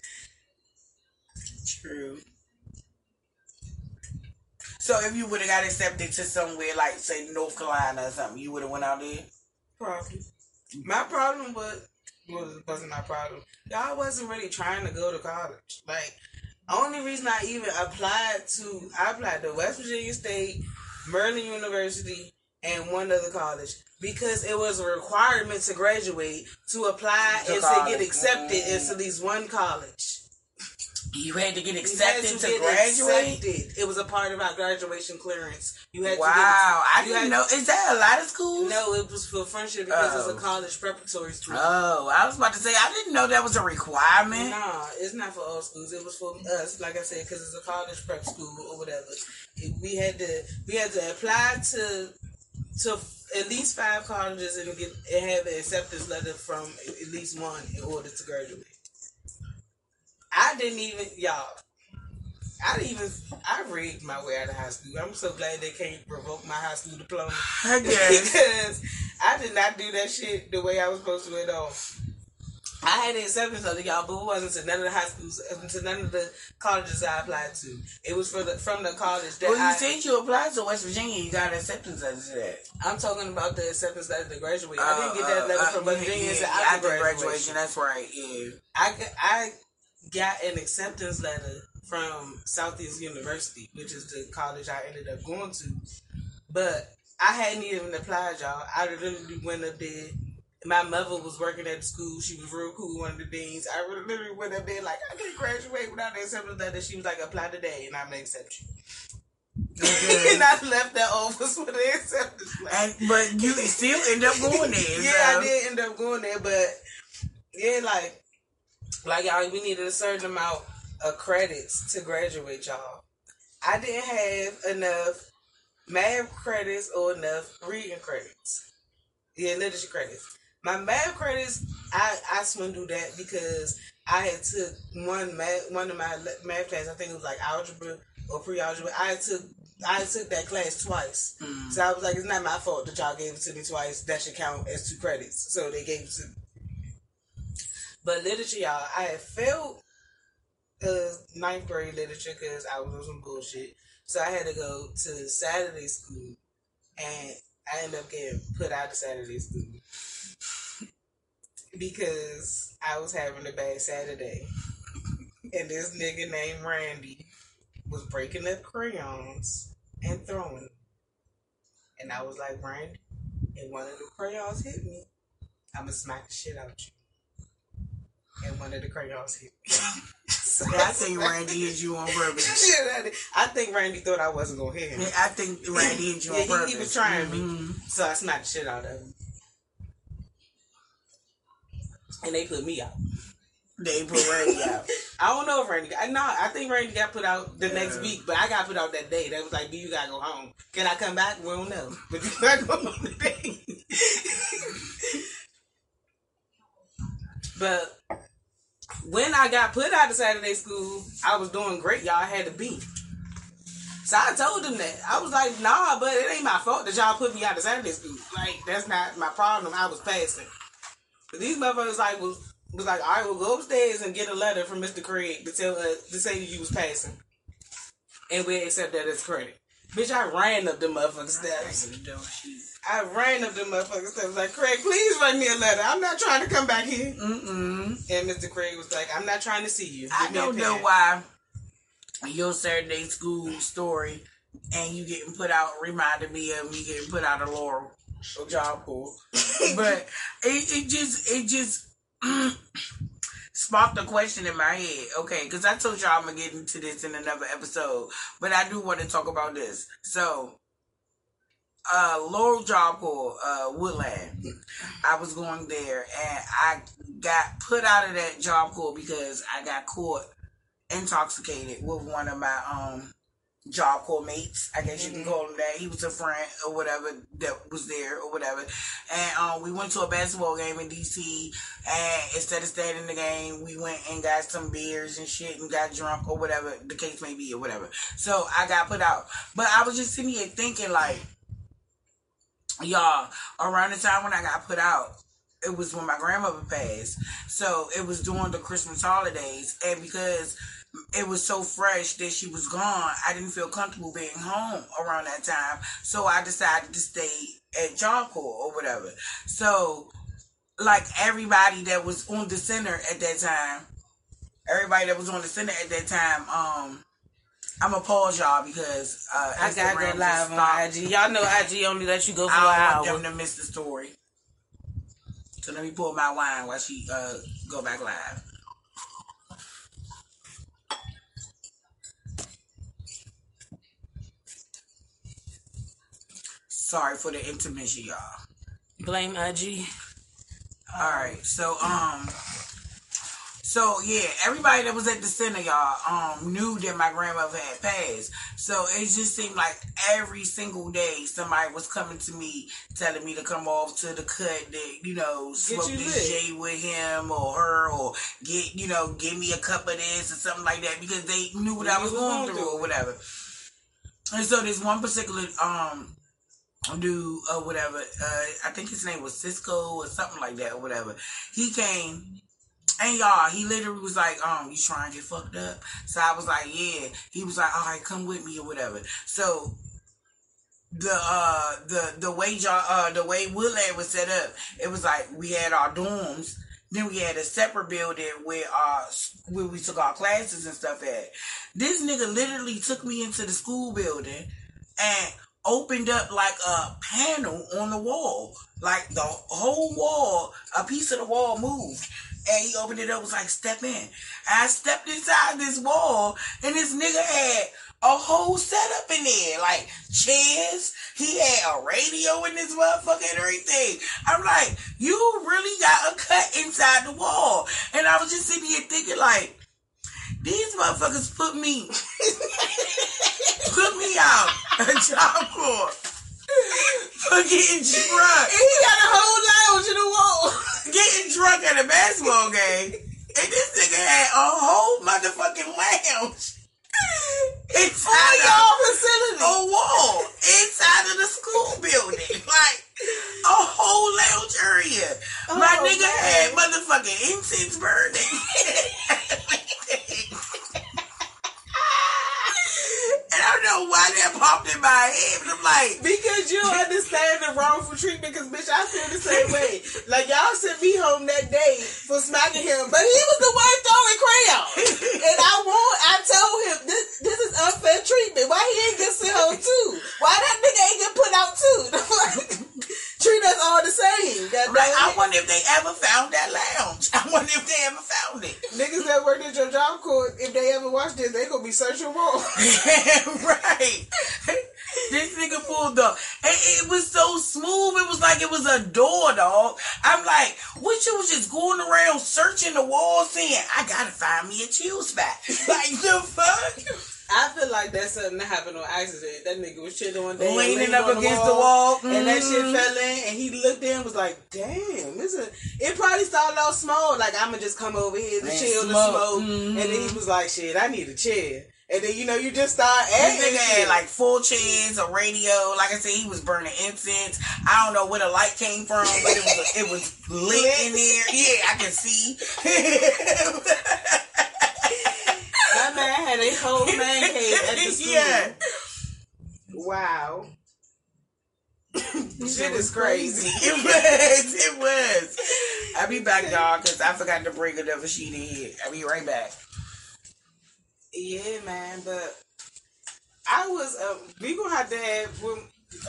True. So if you would have got accepted to somewhere like say North Carolina or something, you would have went out there. Probably. My problem was was wasn't my problem. Y'all wasn't really trying to go to college. Like only reason I even applied to I applied to West Virginia State, Maryland University, and one other college because it was a requirement to graduate to apply To and to get accepted Mm. into at least one college. You had to get accepted to, get graduate. accepted. It was a part of our graduation clearance. You had Wow, to get I didn't had- know. Is that a lot of schools? No, it was for friendship because Oh. it's a oh. college preparatory school. Oh, I was about to say I didn't know that was a requirement. Nah, it's not for all schools. It was for us, like I said, because it's a college prep school or whatever. We had to we had to apply to to at least five colleges and get and have an acceptance letter from at least one in order to graduate. I didn't even y'all. I didn't even I rigged my way out of high school. I'm so glad they can't revoke my high school diploma I guess. because I did not do that shit the way I was supposed to at all. I had acceptance letter, y'all, but it wasn't to none of the high schools, uh, to none of the colleges I applied to. It was for the from the college that well, you I. said you applied to West Virginia. You got acceptance letter to that. I'm talking about the acceptance letter to graduate. I didn't get that letter Uh, from uh, West Virginia. yeah, yeah, after after graduation. graduation. That's right. Yeah. I I got an acceptance letter from Southeast University, which is the college I ended up going to. But I hadn't even applied, y'all. I literally went up there. My mother was working at the school. She was real cool, one of the deans. I literally went up there like, I can't graduate without the acceptance letter. She was like, apply today, and I'm going accept you. Mm-hmm. and I left that office with an acceptance letter. And but you still end up going there. yeah, so. I did end up going there, but yeah, like, like y'all, we needed a certain amount of credits to graduate, y'all. I didn't have enough math credits or enough reading credits. Yeah, literature credits. My math credits, I I swindled that because I had took one math one of my math classes. I think it was like algebra or pre-algebra. I took I took that class twice. Mm. So I was like, it's not my fault that y'all gave it to me twice. That should count as two credits. So they gave it to me. But literature, y'all, I had failed uh, ninth grade literature because I was on some bullshit. So I had to go to Saturday school, and I ended up getting put out of Saturday school because I was having a bad Saturday. And this nigga named Randy was breaking up crayons and throwing them. And I was like, Randy, if one of the crayons hit me, I'ma smack the shit out of you. And one of the crayons hit me. so I think Randy hit you on purpose. Shit, I think Randy thought I wasn't gonna hit him. I think Randy hit you on he- purpose. he was trying me. Mhm. So I smacked the shit out of him. And they put me out. They put Randy out. I don't know if Randy got no, I think Randy got put out the next week, but I got put out that day. They was like, "Do you gotta go home. Can I come back? We don't know. But you gotta go home today. but when I got put out of Saturday school, I was doing great. Y'all had to be. So I told them that. I was like, nah, but it ain't my fault that y'all put me out of Saturday school. Like, that's not my problem. I was passing. But these motherfuckers like was was like, all right, we'll go upstairs and get a letter from Mr. Craig to tell uh, to say that you was passing. And we'll accept that as credit. Bitch, I ran up the motherfucking steps. I ran up the I was like, Craig, please write me a letter. I'm not trying to come back here. Mm-mm. And Mr. Craig was like, I'm not trying to see you. I Give a don't know why your Saturday school story and you getting put out reminded me of me getting put out of Laurel job corps. but it, it just it just sparked a question in my head. Okay, because I told y'all I'm gonna get into this in another episode, but I do want to talk about this. So uh Laurel Job Corps, uh Woodland. I was going there and I got put out of that job corps because I got caught intoxicated with one of my um job corps mates. I guess you can call him that. He was a friend or whatever that was there or whatever. And um we went to a basketball game in DC and instead of staying in the game, we went and got some beers and shit and got drunk or whatever the case may be or whatever. So I got put out. But I was just sitting here thinking like y'all around the time when I got put out, it was when my grandmother passed. So it was during the Christmas holidays, and because it was so fresh that she was gone, I didn't feel comfortable being home around that time. So I decided to stay at Corps or whatever. So, like everybody that was on the center at that time, everybody that was on the center at that time, um, I'm gonna pause y'all because uh, I got Instagram that just live on. IG. Y'all know IG only let you go for an I don't hour. want them to miss the story. So let me pour my wine while she uh go back live. Sorry for the intermission, y'all. Blame IG. All right, so um, so yeah, everybody that was at the center, y'all, um, knew that my grandmother had passed. So it just seemed like every single day somebody was coming to me telling me to come off to the cut that you know smoke you this lit. J with him or her or get you know give me a cup of this or something like that because they knew what I was going through or whatever. And so this one particular um dude or whatever, uh, I think his name was Cisco or something like that or whatever. He came and y'all, he literally was like, um, you trying to get fucked up? So I was like, yeah. He was like, all right, come with me or whatever. So the uh the the way y'all uh the way Woodland was set up, it was like we had our dorms. Then we had a separate building where uh where we took our classes and stuff at. This nigga literally took me into the school building and opened up like a panel on the wall. Like the whole wall, a piece of the wall moved. And he opened it up, was like, step in. I stepped inside this wall, and this nigga had a whole setup in there. Like chairs. He had a radio in this motherfucker and everything. I'm like, you really got a cut inside the wall. And I was just sitting here thinking, like, these motherfuckers put me put me out at Job Corps for getting drunk. And he got a whole lounge in the wall. Getting drunk at a basketball game. And this nigga had a whole motherfucking lounge. Inside On of y'all facility. a wall inside of the school building. Like a whole lounge area. My Oh, nigga man. had motherfucking incense burning. and I don't know why that popped in my head, but I'm like, Because you don't understand the wrongful treatment, because bitch, I feel the same way. Like y'all sent me home that day for smacking him, but he was the one throwing crayons. And I want, I told him this this is unfair treatment. Why he ain't get sent home too? Why that nigga ain't get put out too? Treat us all the same. Like, I wonder if they ever found that lounge. I wonder if they ever found it. Niggas that worked at your job corps, if they ever watch this, they gonna be searching more. right. This nigga pulled up. And it was so smooth. It was like it was a door, dog. I'm like, what you was just going around searching the walls saying, I gotta find me a chill spot. Like the fuck? I feel like that's something that happened on accident. That nigga was chilling one day, Leaning up against the wall. and that shit Mhm. fell in, and he looked in and was like, "Damn, this is." It probably started off small, like I'm gonna just come over here to And chill smoke. smoke, Mhm. and then he was like, "Shit, I need a chair," and then you know you just start adding had like full chairs, a radio. Like I said, he was burning incense. I don't know where the light came from, but it was it was lit in there. Yeah, I can see. that man had a whole man cave at the school. Yeah. Wow. Shit is crazy. It was. It was. I'll be back, y'all, because I forgot to bring another sheet in here. I'll be right back. Yeah, man, but I was. Um, we gonna have to have.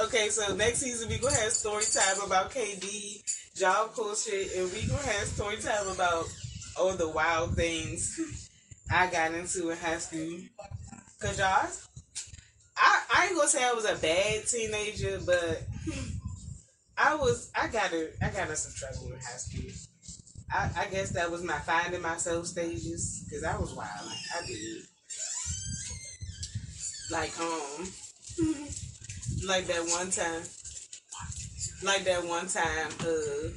Okay, so next season we gonna have story time about KD job shit, and we gonna have story time about all the wild things I got into in high school. Cause y'all, I I ain't gonna say I was a bad teenager, but I was. I got in, I got in some trouble in high school. I, I guess that was my finding myself stages because I was wild. Like I did. Like um, like that one time, like that one time, uh,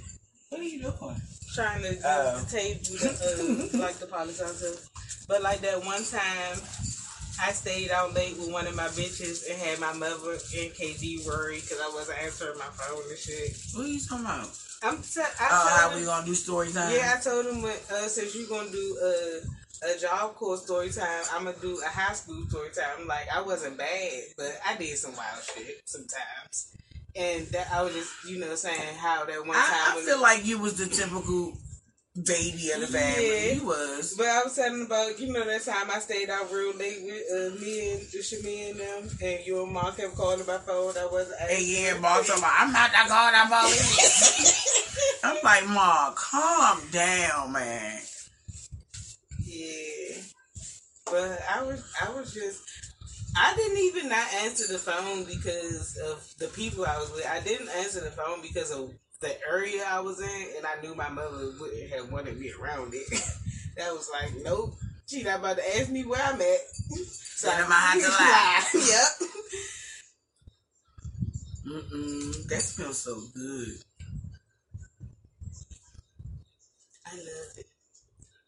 What are you doing? trying to Oh. the table, the, uh, like the politics. But like that one time, I stayed out late with one of my bitches and had my mother and KD worried because I wasn't answering my phone and shit. What are you talking about? I'm t- I Oh, how told we gonna do story time? yeah, I told him when, uh, since you gonna do a a job corps story time, I'm gonna do a high school story time. Like I wasn't bad, but I did some wild shit sometimes. And that I was just, you know, saying how that one time I, I feel like you was the typical baby of the family. Yeah. You was. But I was telling about, you know, that time I stayed out real late with uh, me and Shamia and them, and you and Mark kept calling my phone. I wasn't Hey, yeah, about, I'm not that god I'm all I'm like, Mark, calm down, man. Yeah. But I was, I was just, I didn't even not answer the phone because of the people I was with. I didn't answer the phone because of the area I was in, and I knew my mother wouldn't have wanted me around it. that was like, nope. She not about to ask me where I'm at. So I'ma have to lie. yep. Mm-mm, that smells so good. I love it.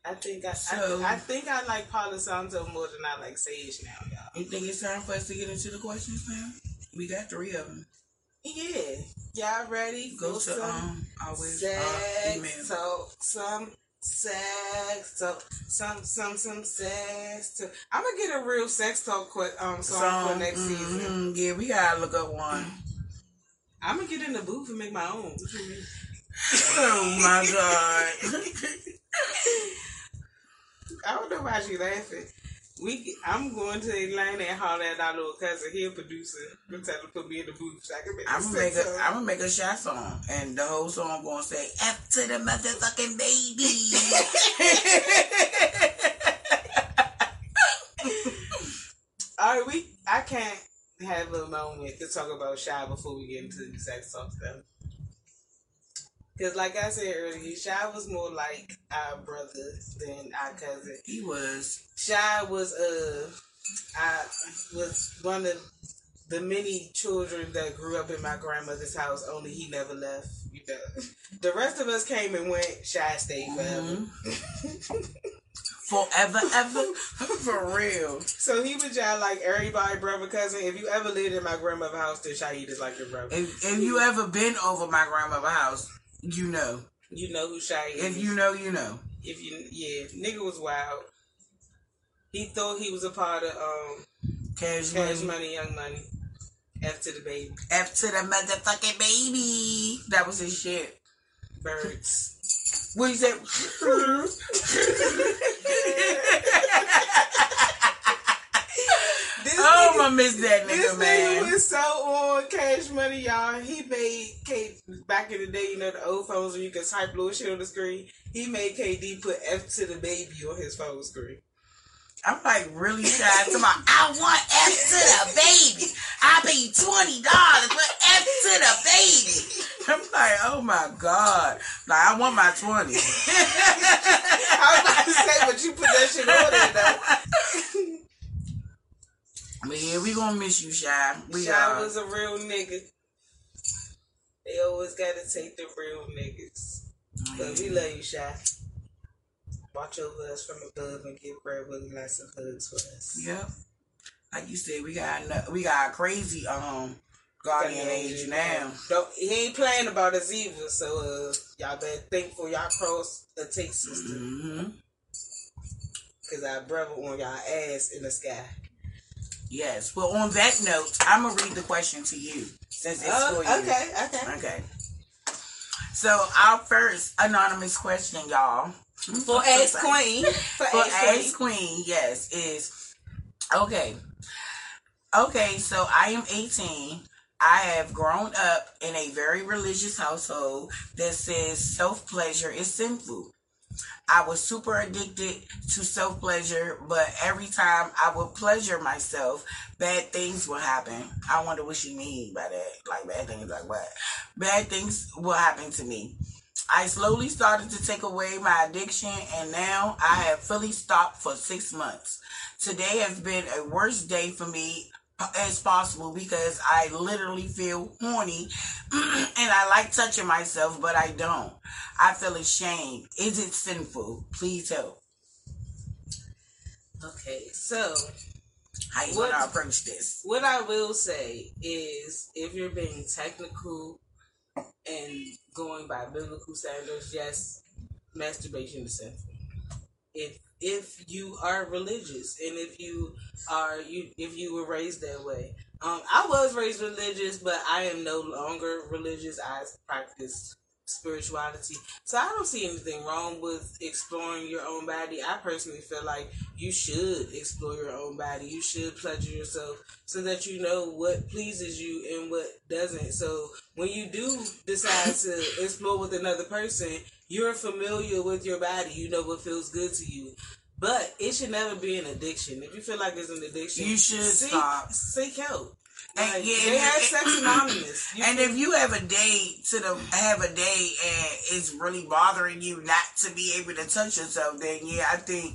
I think I, So- I, I think I like Palo Santo more than I like Sage now, y'all. You think it's time for us to get into the questions now? We got three of them. Yeah, y'all ready? Go to some um always uh, sex talk, some sex talk, some some some sex talk. I'm gonna get a real sex talk quick um song, for next season. mhm, Yeah, we gotta look up one. I'm gonna get in the booth and make my own. What you mean? oh my god. I don't know why she laughing. We, I'm going to Atlanta and holler at our little cousin. He a producer. I'm him to put me in the booth so I can make I'm gonna make a song. I'm gonna make a shot song, and the whole song gonna say F to the motherfucking baby. All right, we. I can't have a moment to talk about Shy before we get into the sex talk stuff. Because, like I said earlier, Shy was more like our brother than our cousin. he was. Shy was uh, I was one of the many children that grew up in my grandmother's house. Only he never left. You know, the rest of us came and went. Shy stayed forever. Mhm. Forever, ever, for real. So he was just like everybody brother cousin. If you ever lived in my grandmother's house, then Shaheed is like your brother. If, if you ever been over my grandmother's house, you know. You know who If is. you know, you know. if you yeah, nigga was wild. He thought he was a part of um Cash, Cash money. Money, Young Money. F to the baby. F to the motherfucking baby. That was his shit. Birds. What said? This oh, nigga- I miss that This nigga, man. nigga was so on Cash Money, y'all. He made K back in the day, you know, the old phones where you can type little shit on the screen. He made KD put F to the baby on his phone screen. I'm like really shy to my. I want F to the baby. I paid twenty dollars for F to the baby. I'm like, oh my god. Like I want my twenty. I was about to say, but you put that shit on there though. But yeah, we gonna miss you, Shy. We Shy are. was a real nigga. They always gotta take the real niggas. But we love you, Shy. Watch over us from above and give Brad Willie lots of hugs for us. Yep. Like you said, we got we got crazy um guardian angel now. Don't, he ain't playing about us either, so uh, y'all better think for y'all cross the take sister. hmm Cause our brother on y'all ass in the sky. Yes. Well, on that note, I'm gonna read the question to you since it's Oh, for you. okay, okay. Okay. So our first anonymous question, y'all. For Ask Queen. For, For Ask Queen. Ace Queen, yes, is okay. Okay, so I am 18. I have grown up in a very religious household that says self pleasure is sinful. I was super addicted to self pleasure, but every time I would pleasure myself, bad things will happen. I wonder what she mean by that. Like bad things, like what? Bad things will happen to me. I slowly started to take away my addiction, and now I have fully stopped for six months. Today has been a worst day for me as possible because I literally feel horny and I like touching myself, but I don't. I feel ashamed. Is it sinful? Please help. Okay, so How you What- gonna approach this? what I will say is if you're being technical and going by biblical standards, yes, masturbation is sinful. If if you are religious and if you are you if you were raised that way. Um I was raised religious, but I am no longer religious. I practice spirituality. So I don't see anything wrong with exploring your own body. I personally feel like you should explore your own body. You should pleasure yourself so that you know what pleases you and what doesn't. So when you do decide to explore with another person, you're familiar with your body. You know what feels good to you. But it should never be an addiction. If you feel like it's an addiction, You should seek, stop. Seek help. And Like, yeah, they have sex anonymous. You And can- if you have a day to the have a day and it's really bothering you not to be able to touch yourself, then yeah, I think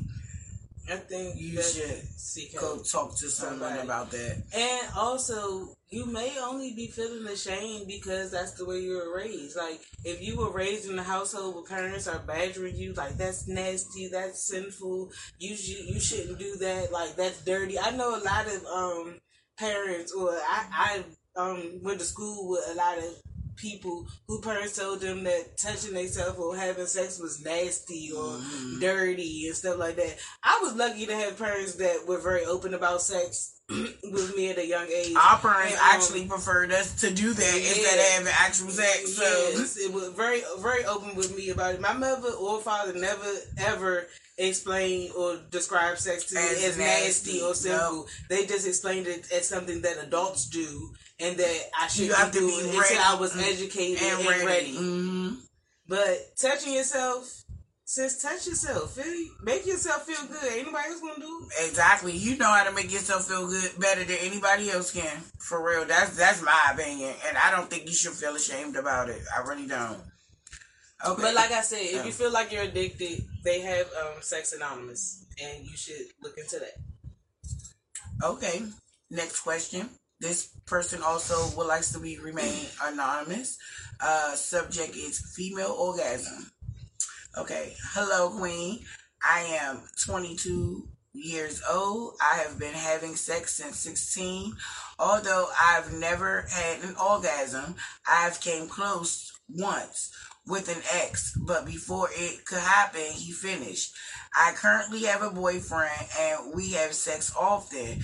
I think you should seek go help. talk to someone Somebody. about that. And also, you may only be feeling ashamed because that's the way you were raised. Like, if you were raised in a household where parents are badgering you, like that's nasty, that's sinful. You sh- you shouldn't do that. Like that's dirty. I know a lot of um parents, or I I um went to school with a lot of people who parents told them that touching themselves or having sex was nasty or Mhm. dirty and stuff like that. I was lucky to have parents that were very open about sex with me at a young age. Our parents And, um, actually preferred us to do that instead of having actual sex. So Yes, it was very very open with me about it. My mother or father never ever explained or described sex to me As as, nasty. nasty or sinful. They just explained it as something that adults do and that I should have to be ready. until I was educated and and, ready. ready. hmm But touching yourself, sis, touch yourself. Feel, make yourself feel good. Ain't nobody else gonna do it. Exactly. You know how to make yourself feel good better than anybody else can. For real. That's that's my opinion. And I don't think you should feel ashamed about it. I really don't. Okay. But like I said, if Yeah. you feel like you're addicted, they have um, Sex Anonymous, and you should look into that. Okay. Next question. This person also would likes to be remain anonymous. Uh, subject is female orgasm. Okay. Hello, Queen. I am 22 years old. I have been having sex since 16. Although I've never had an orgasm, I've came close once with an ex, but before it could happen, he finished. I currently have a boyfriend and we have sex often.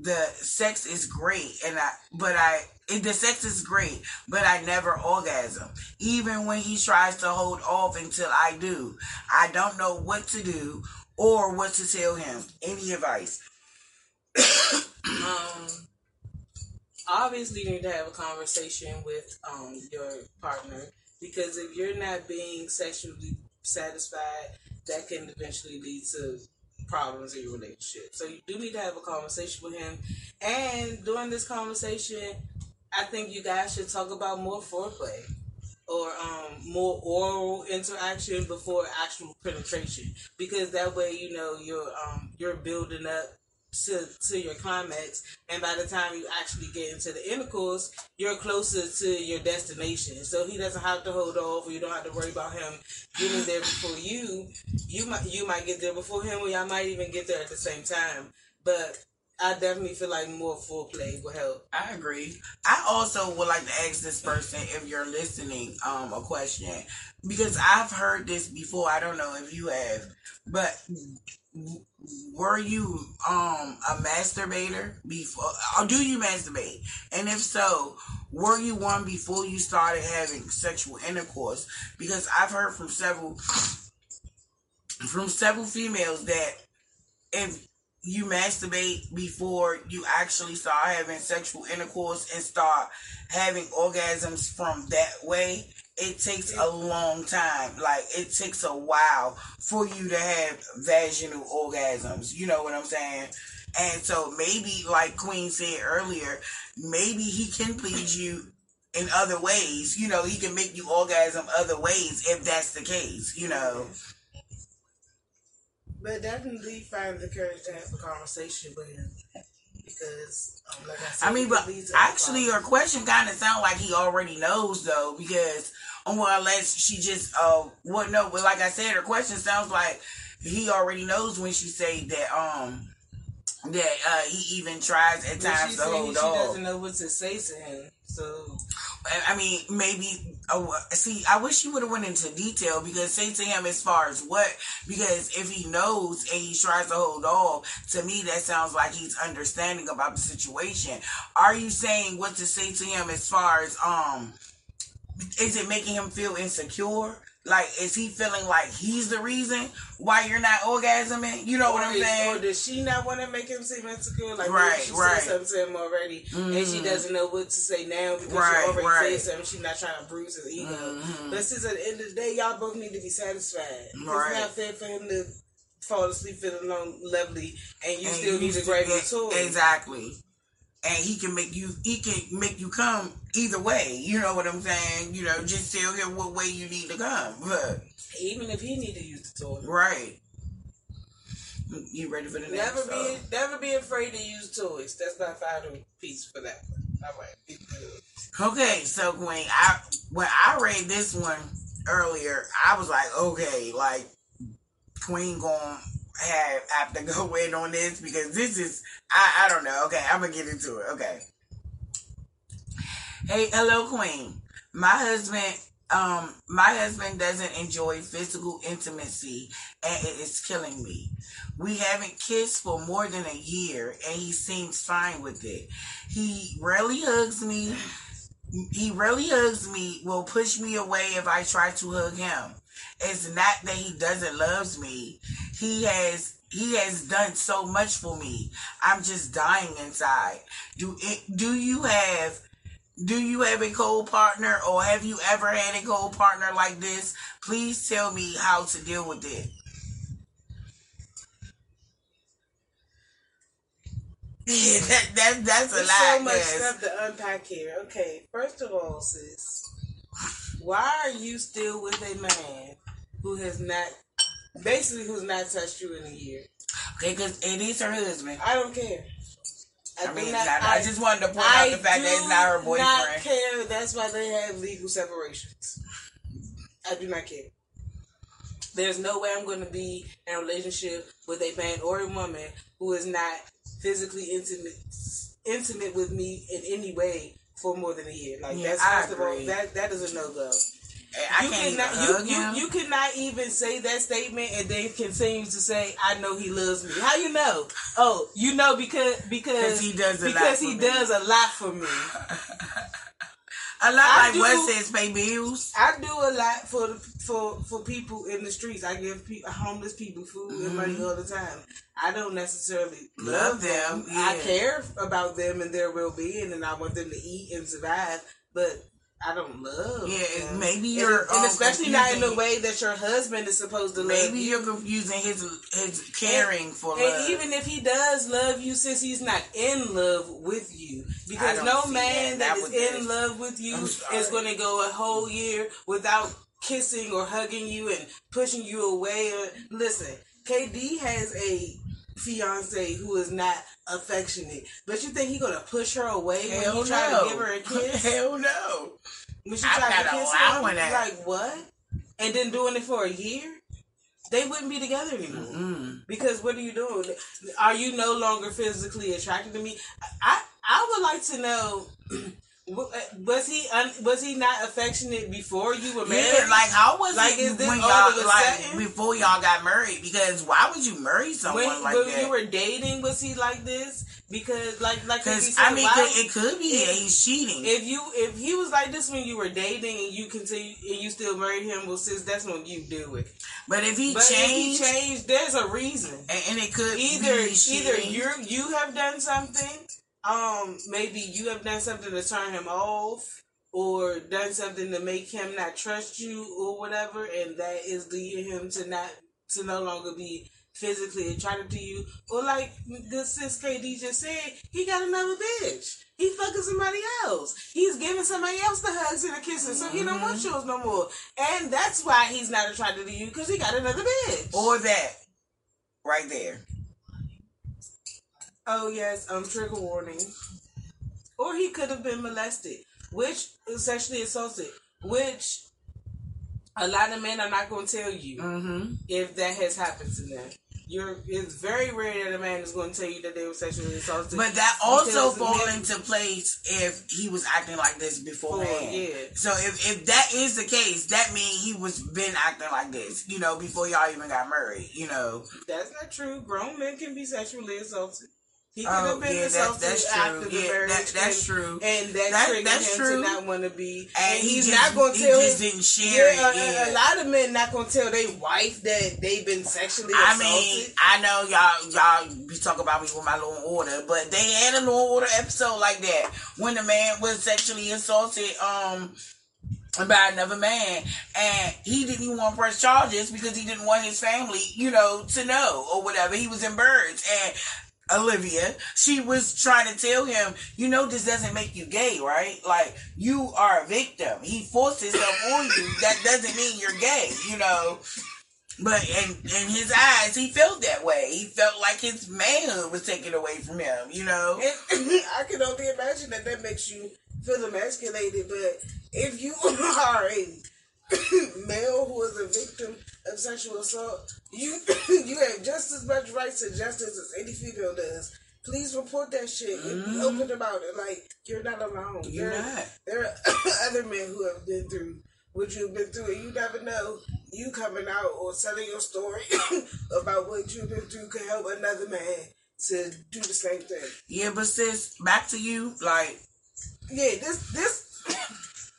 The sex is great and I but I the sex is great, but I never orgasm. Even when he tries to hold off until I do. I don't know what to do or what to tell him. Any advice? Um, obviously, you need to have a conversation with um your partner because if you're not being sexually satisfied, that can eventually lead to problems in your relationship. So you do need to have a conversation with him, and during this conversation, I think you guys should talk about more foreplay or um, more oral interaction before actual penetration because that way you know you're um, you're building up to to your climax, and by the time you actually get into the intercourse, you're closer to your destination. So he doesn't have to hold off, or you don't have to worry about him getting there before you. You might you might get there before him, or y'all might even get there at the same time. But I definitely feel like more foreplay will help. I agree. I also would like to ask this person if you're listening um a question because I've heard this before. I don't know if you have, but were you um a masturbator before or do you masturbate? And if so, were you one before you started having sexual intercourse? Because I've heard from several from several females that if you masturbate before you actually start having sexual intercourse and start having orgasms from that way, it takes a long time. Like it takes a while for you to have vaginal orgasms. You know what I'm saying? And so maybe, like Queen said earlier, maybe he can please you in other ways. You know, he can make you orgasm other ways if that's the case. You know. But definitely find the courage to have a conversation with him. Because, um, like I said, I mean, but actually, your question kind of sound like he already knows, though, because, well, unless she just, uh, what, no, but like I said, her question sounds like he already knows when she say that, um, that uh, he even tries at times to hold she on. She doesn't know what to say to him, so I mean, maybe. Oh, see, I wish you would have went into detail because say to him as far as what. Because if he knows and he tries to hold off, to me that sounds like he's understanding about the situation. Are you saying what to say to him as far as um? Is it making him feel insecure? Like, is he feeling like he's the reason why you're not orgasming? You know or what I'm is, saying? Or does she not want to make him seem insecure? Like, Right, she right. said something to him already, and she Mhm. doesn't know what to say now because Right, she already right. said something. She's not trying to bruise his ego. Mhm. But since at the end of the day, y'all both need to be satisfied. Right. It's not fair for him to fall asleep feeling alone, lovely, and you And still need to grab your toy. Exactly. And he can make you he can make you come either way. You know what I'm saying? You know, just tell him what way you need to come. But Even if he need to use the toy. right. You ready for the next Never be never be afraid to use toys. That's my final piece for that one. All right. Okay, so Queen, I when I read this one earlier, I was like, okay, like Queen gonna have have to go in on this because this is I I don't know. Okay, I'm gonna get into it. Okay. Hey, hello, Queen. My husband, um, my husband doesn't enjoy physical intimacy, and it is killing me. We haven't kissed for more than a year, and he seems fine with it. He rarely hugs me. He rarely hugs me. Will push me away if I try to hug him. It's not that he doesn't loves me. He has he has done so much for me. I'm just dying inside. Do it, do you have do you have a co-partner or have you ever had a co-partner like this? Please tell me how to deal with it. Yeah, that, that that's a lot. so much yes. stuff to unpack here. Okay, first of all, sis, why are you still with a man who has not, basically, who's not touched you in a year? Okay, because it is her husband. I don't care. I do mean, not- I, I just wanted to point out the fact that it's not her boyfriend. I do not care. That's why they have legal separations. I do not care. There's no way I'm going to be in a relationship with a man or a woman who is not physically intimate intimate with me in any way for more than a year. Like Yeah, that's first of all that that is a no go. I You cannot you, you you cannot even say that statement and then continue to say I know he loves me. How you know? Oh, you know because because he does a because he me. does a lot for me. a lot I like do- what says pay bills. I do a lot for the, for for people in the streets. I give pe- homeless people food and money all the time. I don't necessarily Mm-hmm. Love love, them, them. I care about them and their well being, and I want them to eat and survive. But I don't love. Yeah, them. maybe you're, and, um, especially not in the way that your husband is supposed to love Maybe you. you're confusing his his caring for And love. even if he does love you, since he's not in love with you, because no man that. that That is in it. love with you is going to go a whole year without kissing or hugging you and pushing you away. Or listen, KD has a fiance who is not affectionate. But you think he gonna push her away Hell when you try no. to give her a kiss? Hell no. when she tried to kiss him, like what? And then doing it for a year, they wouldn't be together anymore. Mm. Because what are you doing? Are you no longer physically attracted to me? I I would like to know. Uh, was he un, was he not affectionate before you were married? Yeah, like how was Like, is this when all y'all like before y'all got married? Because why would you marry someone when, like when that? you were dating, was he like this? Because like like said, I mean, why- it could be that he's cheating. if you if he was like this when you were dating and you continue and you still married him, well, sis, that's when you do it. but if he But changed, if he changed, there's a reason. and, and it could Either be either you you have done something, um, maybe you have done something to turn him off, or done something to make him not trust you, or whatever, and that is leading him to not to no longer be physically attracted to you, or like good sis KD just said, he got another bitch. He fucking somebody else. He's giving somebody else the hugs and the kisses, so he don't want yours no more. And that's why he's not attracted to you because he got another bitch. or that right there. Oh yes, um, trigger warning. Or he could have been molested, which is sexually assaulted, which a lot of men are not going to tell you Mm-hmm. if that has happened to them. You're, it's very rare that a man is going to tell you that they were sexually assaulted. But that also because fall into place if he was acting like this beforehand. yeah. So if, if that is the case, that means he was been acting like this, you know, before y'all even got married, you know. That's not true. Grown men can be sexually assaulted. He could Oh, have been yeah, that- that's true. after the Yeah, marriage. that- that's true. And that, That- triggered that's him true. to not want to be. And And, he he's just- not going to tell. he just his- didn't share yeah, it, a- a- yeah. A, lot of men not going to tell their wife that they've been sexually I assaulted. I mean, I know y'all y'all be talking about me with my Law and Order, but they had a Law and Order episode like that when the man was sexually assaulted um by another man, and he didn't even want to press charges because he didn't want his family, you know, to know or whatever. He was in birds and. Olivia, she was trying to tell him, you know, this doesn't make you gay, right? Like, you are a victim. He forced himself on you. That doesn't mean you're gay, you know? But in, in his eyes, he felt that way. He felt like his manhood was taken away from him, you know? I can only imagine that that makes you feel emasculated. But if you are a male who is a victim of sexual assault, you you have just as much right to justice as any female does. Please report that shit and be open about it. Like you're not alone. Mm-hmm. You're there, not. There are other men who have been through what you've been through, and you never know. You coming out or telling your story about what you've been through could help another man to do the same thing. Yeah, but sis, back to you. Like, Yeah, this this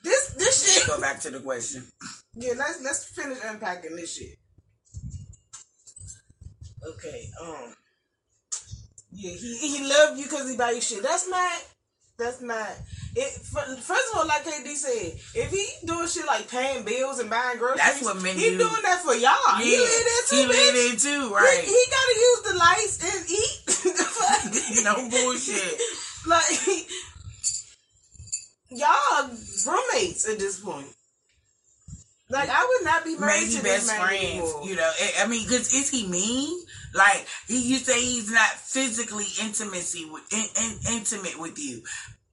this this shit. go back to the question. Yeah, let's let's finish unpacking this shit. Okay, um, yeah, he he loved you because he buy you shit. That's not. That's not. It. First of all, like KD said, if he doing shit like paying bills and buying groceries, That's what men he do. doing that for y'all. he Yeah, live there too. he live there too, He, right? he gotta use the lights and eat. No bullshit. like y'all roommates at this point. Like I would not be married Maybe to best friends, anymore. you know. I- I mean, because is he mean? Like he, you say he's not physically intimacy with in, in, intimate with you,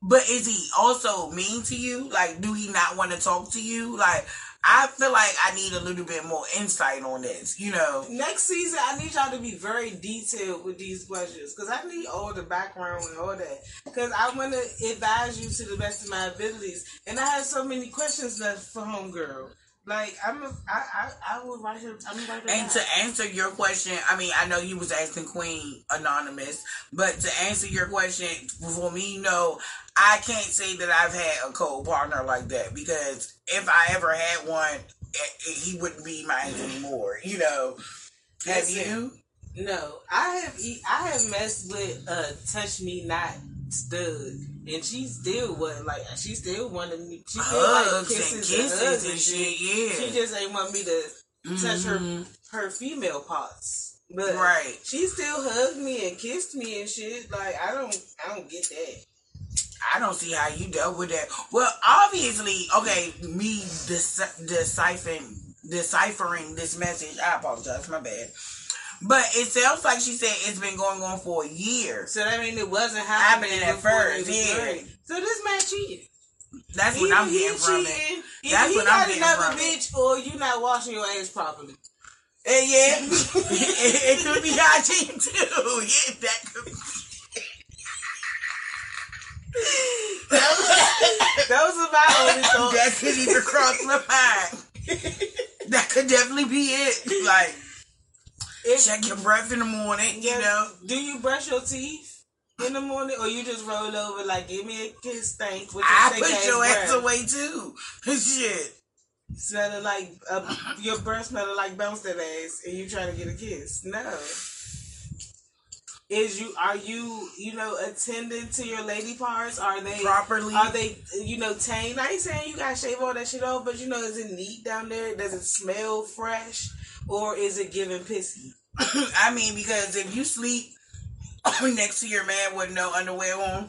but is he also mean to you? Like, do he not want to talk to you? Like, I feel like I need a little bit more insight on this. You know, Next season, I need y'all to be very detailed with these questions because I need all the background and all that. Because I want to advise you to the best of my abilities, and I have so many questions left for homegirl. Like I'm, a, I, I, I will write her. I'm write her. And to answer your question, I mean, I know you was asking Queen Anonymous, but to answer your question, for me, no, I can't say that I've had a cold partner like that because if I ever had one, eh, eh, he wouldn't be mine anymore. You know, have you? No, I have I have messed with uh touch me not stud, and she still wasn't like she still wanted me. She still like Hugs and kisses, kisses and, hugs and shit, yeah. She just ain't want me to touch Mhm. her her female parts. But Right. she still hugged me and kissed me and shit. Like I don't I don't get that. I don't see how you dealt with that. Well, obviously, okay, me deci- deciphering deciphering this message. I apologize, my bad. But it sounds like she said it's been going on for a year. So that means it wasn't happening, Happening at first, yeah. married. So this man cheated. That's what I'm getting from it. cheating, That's what I'm getting another from it. bitch, or you not washing your ass properly. Eh, yeah, it, it could be hygiene too. Yeah, that could. Be. Those are my only thoughts. that could even cross my mind. That could definitely be it. Like, Check your breath in the morning. You know, Do you brush your teeth in the morning, or you just roll over like give me a kiss, thank with your I put your ass away too. Shit. smelling like uh, your breath smelling like bounce that ass, and you trying to get a kiss? No. Is you are you you know attending to your lady parts? Are they Properly. Are they you know tame? I ain't saying you gotta shave all that shit off, but you know is it neat down there? Does it smell fresh, or is it giving pissy? I mean, because if you sleep next to your man with no underwear on,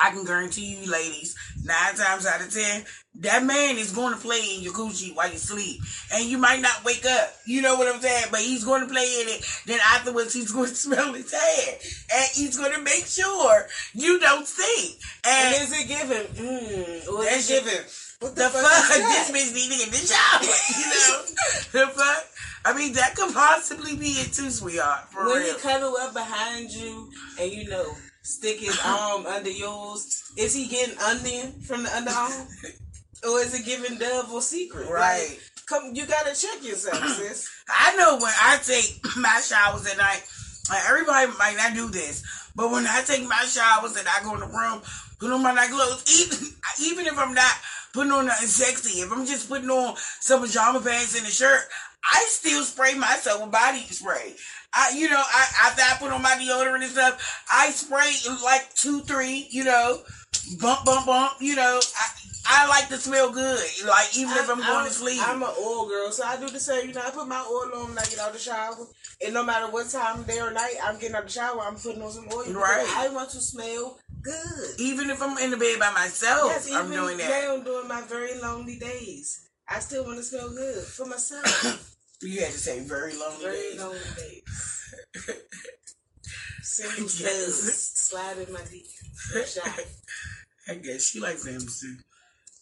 I can guarantee you, ladies, nine times out of ten, that man is going to play in your coochie while you sleep. And you might not wake up. You know what I'm saying? But he's going to play in it. Then afterwards, he's going to smell his head. And he's going to make sure you don't stink. And And is it giving? Mm, That is it shit- giving? What the fuck, is this bitch need to get the shower. You know? the fuck? I mean, that could possibly be it too, sweetheart. For when real. he cuddle up behind you and you know stick his arm under yours, is he getting onion from the underarm, or is it giving or secret? Right. Like, come, you gotta check yourself, sis. I know when I take my showers at night, like everybody might not do this, but when I take my showers and I go in the room, put on my night clothes, even even if I'm not putting on nothing sexy, if I'm just putting on some pajama pants and a shirt, I still spray myself with body spray. I, you know, I after I put on my deodorant and stuff, I spray like two, three, you know, bump, bump, bump. You know, I I like to smell good, like even if I'm going to sleep. I'm an oil girl, so I do the same. You know, I put my oil on when I get out of the shower, and no matter what time day or night I'm getting out of the shower, I'm putting on some oil. Right. I want to smell good. even if I'm in the bed by myself, Yes, I'm even doing that. I'm doing my very lonely days, I still want to smell good for myself. You had to say very lonely very days. lonely days. Simple Yes. in my deep shot. I guess she likes them too.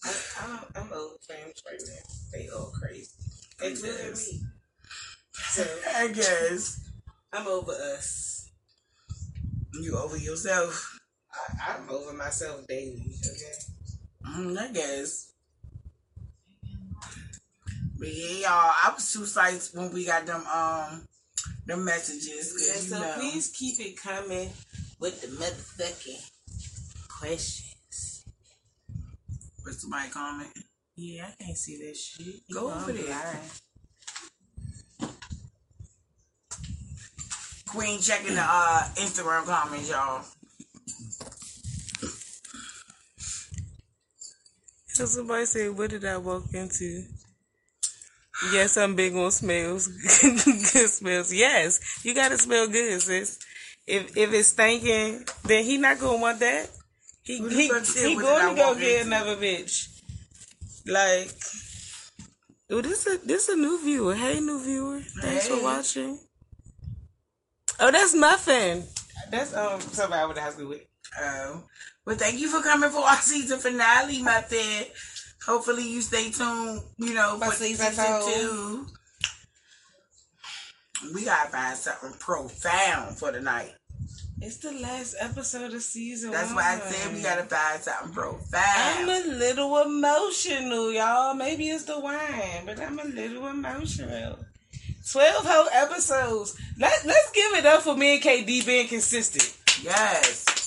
I, I'm, I'm over fams right now. They all crazy, including me. So I guess I'm over us. you over yourself. I, I'm over myself daily. Okay. Mm, I guess. But yeah, y'all, I was too psyched when we got them um them messages. 'cause Yeah, you so know, please keep it coming with the motherfucking questions. What's somebody comment? Yeah, I can't see that shit. Go over there. blind. Queen checking the uh Instagram comments, y'all. So somebody said, "What did I walk into?" Yes, I'm big on smells. good smells. Yes, you gotta smell good, sis. If if it's stinking, then he not gonna want that. He Who he, he "What did I going to go get into?" another bitch. Like, oh, this a this a new viewer. Hey, new viewer. Thanks Hey. for watching. Oh, that's Muffin. That's um somebody I to high school with. Oh, but thank you for coming for our season finale, my thing. Hopefully you stay tuned, you know, for For season season two. We gotta find something profound for tonight. It's the last episode of season That's one. why I said we gotta find something profound. I'm a little emotional, y'all. Maybe it's the wine, but I'm a little emotional. Twelve whole episodes. Let Let's give it up for me and KD being consistent. Yes.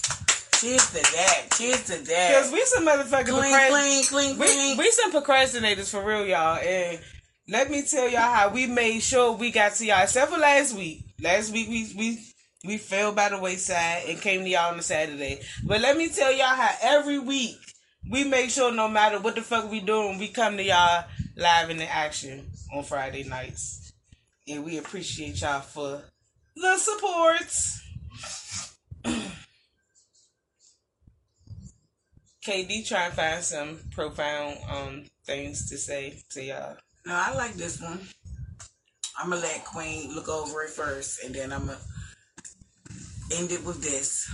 Cheers to that. Cheers to that. Cause that. we some motherfucking Clean, procrast- clean, clean, we, clean. we some procrastinators for real, y'all. And let me tell y'all how we made sure we got to y'all. Except for last week. Last week we we we fell by the wayside and came to y'all on a Saturday. But let me tell y'all how every week we make sure no matter what the fuck we doing, we come to y'all live in the action on Friday nights. And we appreciate y'all for the support. KD try and find some profound um things to say to y'all. No, I like this one. I'm gonna let Queen look over it first, and then I'm gonna end it with this.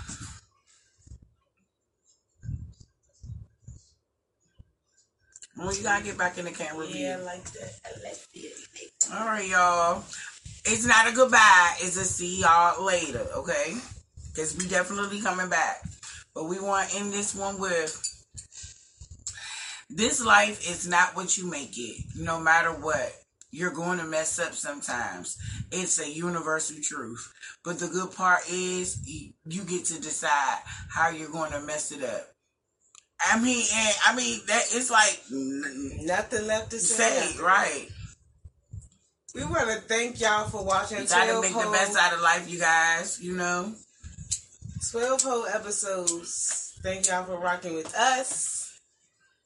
Well, you gotta get back in the camera view. Yeah, like that. I like it. All right, y'all. It's not a goodbye. It's a see y'all later, okay? Because we definitely coming back. But we want to end this one with this life is not what you make it, no matter what. You're going to mess up sometimes. It's a universal truth. But the good part is you, get to decide how you're going to mess it up. I mean, and I mean that it's like Nothing left to say. say right. We want to thank y'all for watching You gotta 12 make the best out of life, you guys. You know. 12 whole episodes. Thank y'all for rocking with us.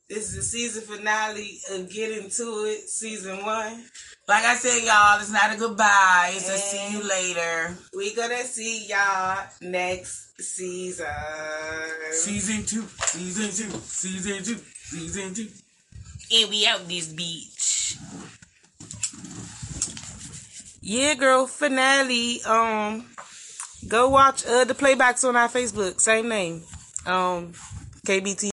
This is the season finale of Get Into It, season one. Like I said, y'all, it's not a goodbye. It's a see you later. We gonna see y'all next season. Season two, season two, season two, season two. And we out this beach. Yeah, girl, finale. Um, go watch uh the playbacks on our Facebook. Same name. Um, KBT.